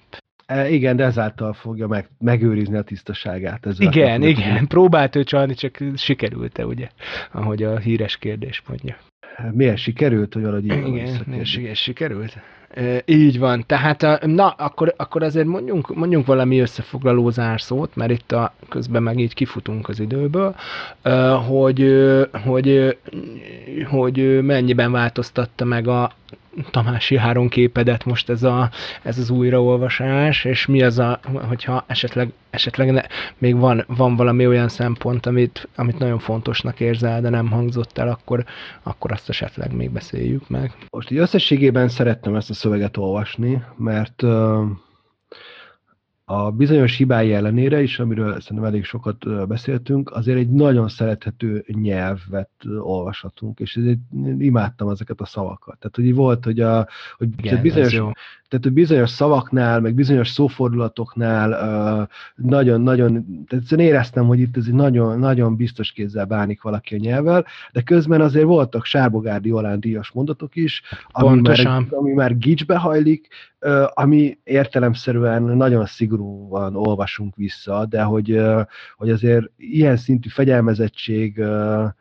E, igen, de ezáltal fogja meg, megőrizni a tisztaságát. Ezzel igen, igen. Próbált ő csalni, csak sikerült-e, ugye? Ahogy a híres kérdés mondja. Miért sikerült, hogy valahogy Igen, miért sikerült? Így van. Tehát, na, akkor, akkor azért mondjunk, mondjunk valami összefoglaló zárszót, mert itt a, közben meg így kifutunk az időből, hogy, hogy, hogy mennyiben változtatta meg a Tamási három képedet most ez, a, ez az újraolvasás, és mi az a, hogyha esetleg, esetleg ne, még van, van valami olyan szempont, amit, amit nagyon fontosnak érzel, de nem hangzott el, akkor, akkor azt esetleg még beszéljük meg. Most így összességében szerettem ezt a szöveget olvasni, mert a bizonyos hibái ellenére is, amiről szerintem elég sokat beszéltünk, azért egy nagyon szerethető nyelvet olvashatunk, és ezért imádtam ezeket a szavakat. Tehát, hogy volt, hogy, a, hogy Igen, bizonyos, tehát, hogy bizonyos szavaknál, meg bizonyos szófordulatoknál nagyon-nagyon, tehát éreztem, hogy itt ez egy nagyon, nagyon biztos kézzel bánik valaki a nyelvvel, de közben azért voltak Sárbogárdi Olán díjas mondatok is, ami már, ami már gicsbe hajlik, ami értelemszerűen nagyon szigorúan olvasunk vissza, de hogy, hogy azért ilyen szintű fegyelmezettség,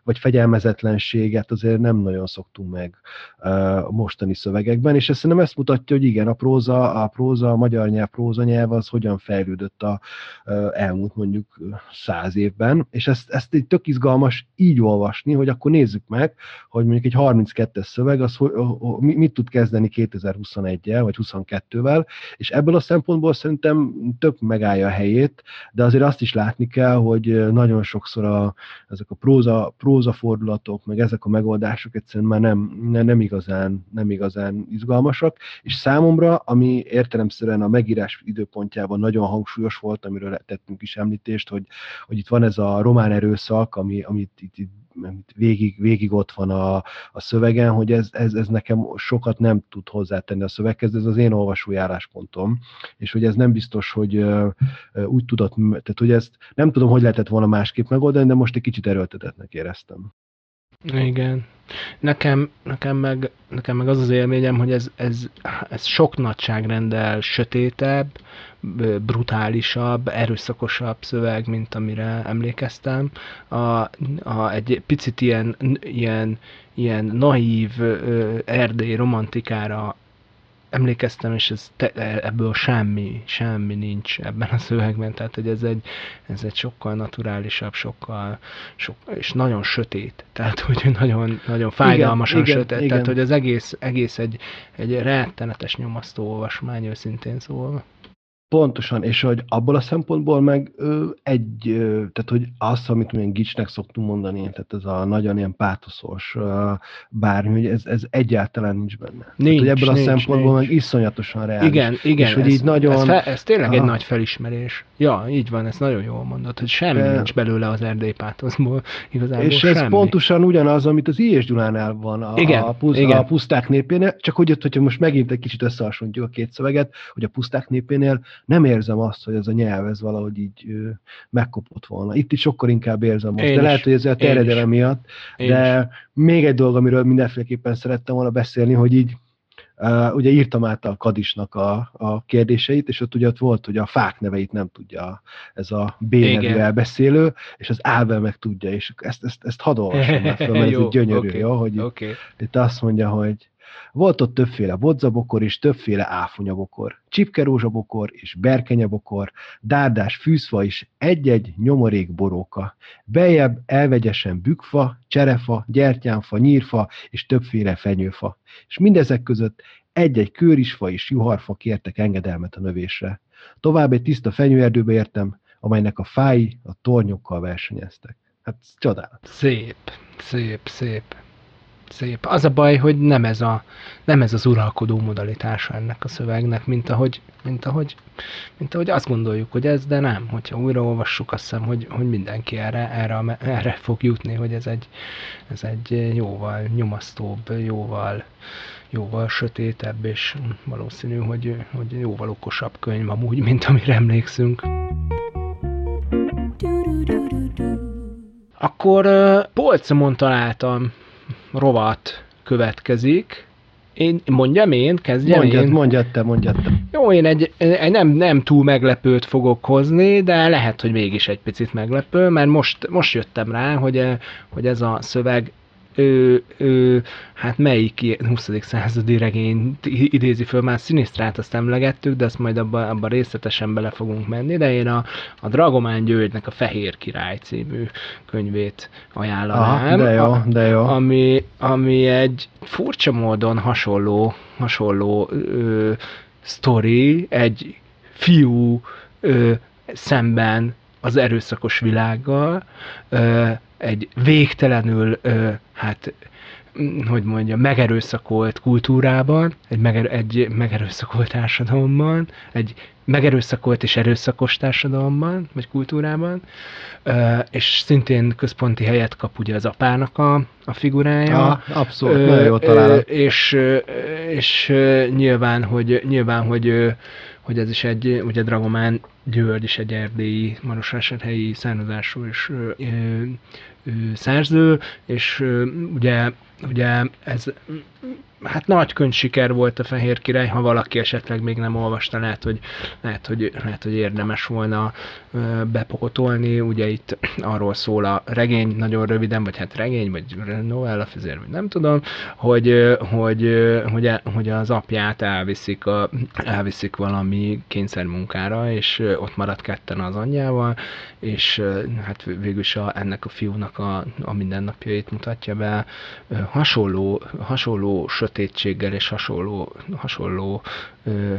vagy fegyelmezetlenséget azért nem nagyon szoktunk meg mostani szövegekben, és ezt szerintem ezt mutatja, hogy igen, a próza, a próza, a magyar nyelv, próza nyelv az hogyan fejlődött a elmúlt mondjuk száz évben, és ezt, ezt egy tök izgalmas így olvasni, hogy akkor nézzük meg, hogy mondjuk egy 32-es szöveg, az mit tud kezdeni 2021-el, vagy 22-vel, és ebből a szempontból szerintem tök megállja a helyét, de azért azt is látni kell, hogy nagyon sokszor a, ezek a próza, próza fordulatok, meg ezek a megoldások egyszerűen már nem, nem, igazán, nem igazán izgalmasak, és számomra, ami értelemszerűen a megírás időpontjában nagyon hangsúlyos volt, amiről tettünk is említést, hogy, hogy itt van ez a román erőszak, ami, amit itt, itt végig, végig ott van a, a szövegen, hogy ez, ez, ez nekem sokat nem tud hozzátenni a szöveghez, ez az én olvasói álláspontom, és hogy ez nem biztos, hogy úgy tudott, tehát hogy ezt nem tudom, hogy lehetett volna másképp megoldani, de most egy kicsit erőltetetnek éreztem. Igen. Nekem, nekem, meg, nekem meg az az élményem, hogy ez, ez, ez sok nagyságrendel sötétebb, brutálisabb, erőszakosabb szöveg, mint amire emlékeztem. A, a, egy picit ilyen, ilyen, ilyen naív erdély romantikára emlékeztem, és ez te, ebből semmi, semmi nincs ebben a szövegben, tehát hogy ez egy, ez egy sokkal naturálisabb, sokkal, sok, és nagyon sötét, tehát hogy nagyon, nagyon fájdalmasan igen, sötét, igen, tehát igen. hogy az egész, egész egy, egy rettenetes nyomasztó olvasmány, őszintén szólva. Pontosan, és hogy abból a szempontból meg ö, egy, ö, tehát hogy azt, amit milyen gicsnek szoktunk mondani, tehát ez a nagyon ilyen pátoszos ö, bármi, hogy ez, ez egyáltalán nincs benne. Nincs, tehát, hogy ebből nincs, a szempontból nincs. meg iszonyatosan reális. Igen, igen, és, hogy ez, így nagyon, ez, fe, ez tényleg a... egy nagy felismerés. Ja, így van, ez nagyon jól mondod, hogy semmi e... nincs belőle az erdély pátoszból, igazából És semmi. ez pontosan ugyanaz, amit az I. Gyulánál van a, igen, a, pusz, igen. a puszták népénél, csak hogy ott, hogyha most megint egy kicsit összehasonlítjuk a két szöveget, hogy a puszták népénél nem érzem azt, hogy ez a nyelv ez valahogy így megkopott volna. Itt is sokkal inkább érzem most, Én de is. lehet, hogy ez a terjedelem miatt. Én de is. még egy dolog, amiről mindenféleképpen szerettem volna beszélni, hogy így Uh, ugye írtam át a Kadisnak a, a kérdéseit, és ott ugye ott volt, hogy a fák neveit nem tudja ez a B nevű elbeszélő, és az Ável meg tudja, és ezt, ezt, ezt hadd olvasom mert ez egy gyönyörű, okay, jó, hogy okay. itt, itt azt mondja, hogy volt ott többféle bodzabokor és többféle áfonyabokor, csipkerózsabokor és berkenyabokor, dárdás fűzfa és egy-egy nyomorék boróka. Bejebb elvegyesen bükfa, cserefa, gyertyánfa, nyírfa és többféle fenyőfa. És mindezek között egy-egy kőrisfa és juharfa kértek engedelmet a növésre. Tovább egy tiszta fenyőerdőbe értem, amelynek a fái a tornyokkal versenyeztek. Hát csodálat. Szép, szép, szép szép. Az a baj, hogy nem ez, a, nem ez az uralkodó modalitása ennek a szövegnek, mint ahogy, mint ahogy, mint ahogy azt gondoljuk, hogy ez, de nem. Hogyha újraolvassuk, azt hiszem, hogy, hogy mindenki erre, erre, erre fog jutni, hogy ez egy, ez egy jóval nyomasztóbb, jóval, jóval sötétebb, és valószínű, hogy, hogy jóval okosabb könyv amúgy, mint amire emlékszünk. Akkor uh, polcomon találtam rovat következik. Én, mondjam én, kezdjem mondjad, én. Mondjad te, mondjad te. Jó, én egy, egy nem, nem túl meglepőt fogok hozni, de lehet, hogy mégis egy picit meglepő, mert most, most jöttem rá, hogy, hogy ez a szöveg ö, ö, hát melyik 20. századi regényt idézi föl, már Sinistrát azt emlegettük, de azt majd abban abba részletesen bele fogunk menni, de én a, a Dragomán Györgynek a Fehér Király című könyvét ajánlanám. Aha, de jó, de jó. Ami, ami egy furcsa módon hasonló, hasonló ö, sztori, egy fiú ö, szemben az erőszakos világgal, ö, egy végtelenül, hát hogy mondja, megerőszakolt kultúrában, egy, meger, egy megerőszakolt társadalomban, egy megerőszakolt és erőszakos társadalomban, vagy kultúrában, és szintén központi helyet kap ugye az apának a, a figurája. Ah, abszolút, ö, nagyon jó találat. És, és nyilván, hogy, nyilván, hogy hogy ez is egy, ugye Dragomán György is egy erdélyi, marosvásárhelyi származású és szerző, és ugye, ugye ez hát nagy könyvsiker volt a Fehér Király, ha valaki esetleg még nem olvasta, lehet, hogy, lehet, hogy, lehet, hogy érdemes volna bepokotolni. Ugye itt arról szól a regény, nagyon röviden, vagy hát regény, vagy novella, fizér, vagy nem tudom, hogy, hogy, hogy, hogy az apját elviszik, a, elviszik valami kényszermunkára, és ott marad ketten az anyjával, és hát végül is a, ennek a fiúnak a, a mindennapjait mutatja be. Hasonló, hasonló sötétséggel és hasonló, hasonló ö,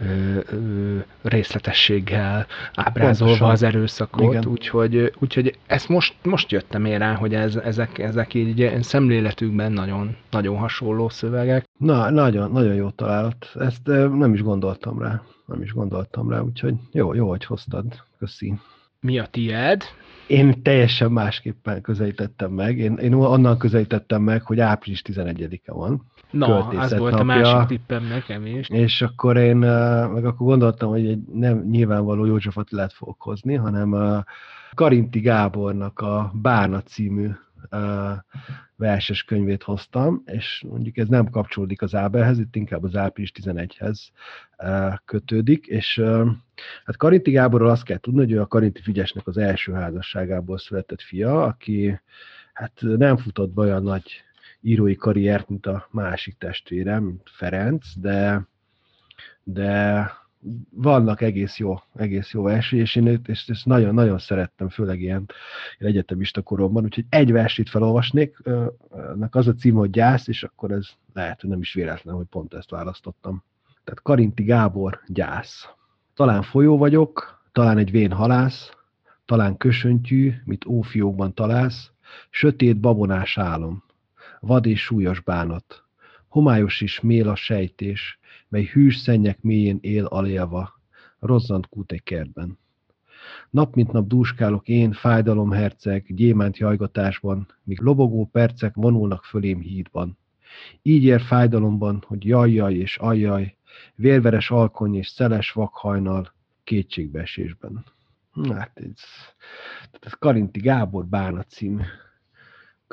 ö, ö, részletességgel ábrázolva Pontosan. az erőszakot, úgyhogy, úgyhogy ezt most, most jöttem én rá, hogy ez, ezek, ezek így szemléletükben nagyon, nagyon hasonló szövegek. Na, nagyon, nagyon jó találat. Ezt nem is gondoltam rá. Nem is gondoltam rá, úgyhogy jó, jó, hogy hoztad. Köszi. Mi a tied? Én teljesen másképpen közelítettem meg. Én, én onnan közelítettem meg, hogy április 11-e van. Na, az volt napja, a másik tippem nekem is. És akkor én meg akkor gondoltam, hogy egy nem nyilvánvaló József Attilát fogok hozni, hanem a Karinti Gábornak a Bárna című verses könyvét hoztam, és mondjuk ez nem kapcsolódik az Ábelhez, itt inkább az április 11-hez kötődik, és hát Karinti Gáborról azt kell tudni, hogy ő a Karinti Figyesnek az első házasságából született fia, aki hát nem futott be olyan nagy írói karriert, mint a másik testvére, mint Ferenc, de, de vannak egész jó, egész jó versei, és én és ezt nagyon, nagyon szerettem, főleg ilyen, ilyen egyetemista koromban, úgyhogy egy versit felolvasnék, ennek az a cím, hogy Gyász, és akkor ez lehet, hogy nem is véletlen, hogy pont ezt választottam. Tehát Karinti Gábor, Gyász. Talán folyó vagyok, talán egy vén halász, talán kösöntyű, mit ófiókban találsz, sötét babonás álom, vad és súlyos bánat. Homályos is mél a sejtés, mely hűs szennyek mélyén él alélva, rozzant kút egy kertben. Nap mint nap dúskálok én, fájdalomherceg, gyémánt jajgatásban, míg lobogó percek vonulnak fölém hídban. Így ér fájdalomban, hogy jajjaj és ajjaj, vérveres alkony és szeles vakhajnal, kétségbeesésben. Hát ez, ez Karinti Gábor Bánat című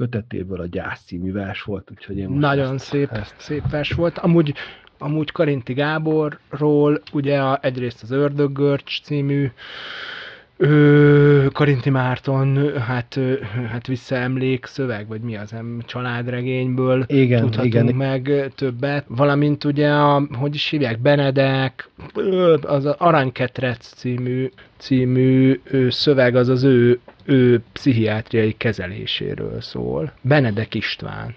kötetéből a Gyász című vers volt, úgyhogy én Nagyon ezt, szép, ezt... szép vers volt. Amúgy, amúgy Karinti Gáborról ugye a, egyrészt az Ördöggörcs című Ö, Karinti Márton, hát, hát visszaemlék szöveg, vagy mi az, em, családregényből igen, tudhatunk igen. meg többet. Valamint ugye, a, hogy is hívják, Benedek, az Aranyketrec című, című szöveg, az az ő, ő pszichiátriai kezeléséről szól. Benedek István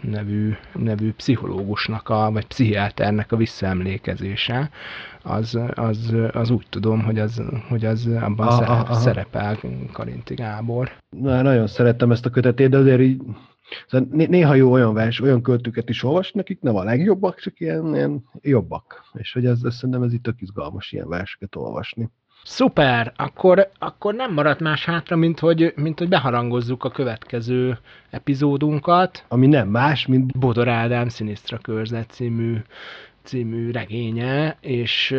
nevű, nevű pszichológusnak, a, vagy pszichiáternek a visszaemlékezése, az, az, az úgy tudom, hogy az, hogy az abban aha, szerep, aha. szerepel Karinti Gábor. Na, nagyon szerettem ezt a kötetét, de azért így Szóval néha jó olyan vers, olyan költőket is olvasni, akik nem a legjobbak, csak ilyen, ilyen jobbak. És hogy ez, ez szerintem ez itt tök izgalmas ilyen verseket olvasni. Szuper, akkor, akkor nem maradt más hátra, mint hogy, mint hogy beharangozzuk a következő epizódunkat. Ami nem más, mint Bodor Ádám Sinisztra Körzet című, című regénye, és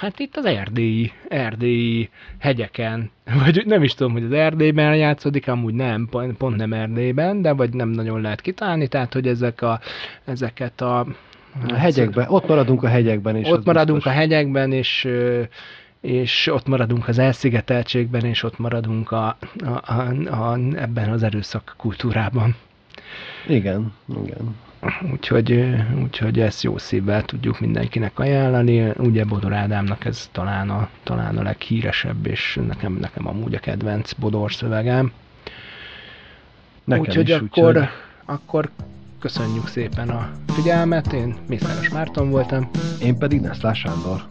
hát itt az erdélyi, erdélyi hegyeken, vagy nem is tudom, hogy az Erdélyben játszódik, amúgy nem, pont nem Erdélyben, de vagy nem nagyon lehet kitalálni, tehát hogy ezek a, ezeket a a hegyekben, ott maradunk a hegyekben is. Ott maradunk biztos. a hegyekben, és és ott maradunk az elszigeteltségben, és ott maradunk a, a, a, a, ebben az erőszak kultúrában. Igen, igen. Úgyhogy, úgyhogy ezt jó szívvel tudjuk mindenkinek ajánlani. Ugye Bodor Ádámnak ez talán a, talán a leghíresebb, és nekem, nekem amúgy a kedvenc Bodor szövegem. Úgyhogy akkor, úgy, akkor köszönjük szépen a figyelmet. Én Mészáros Márton voltam. Én pedig Neszlás Sándor.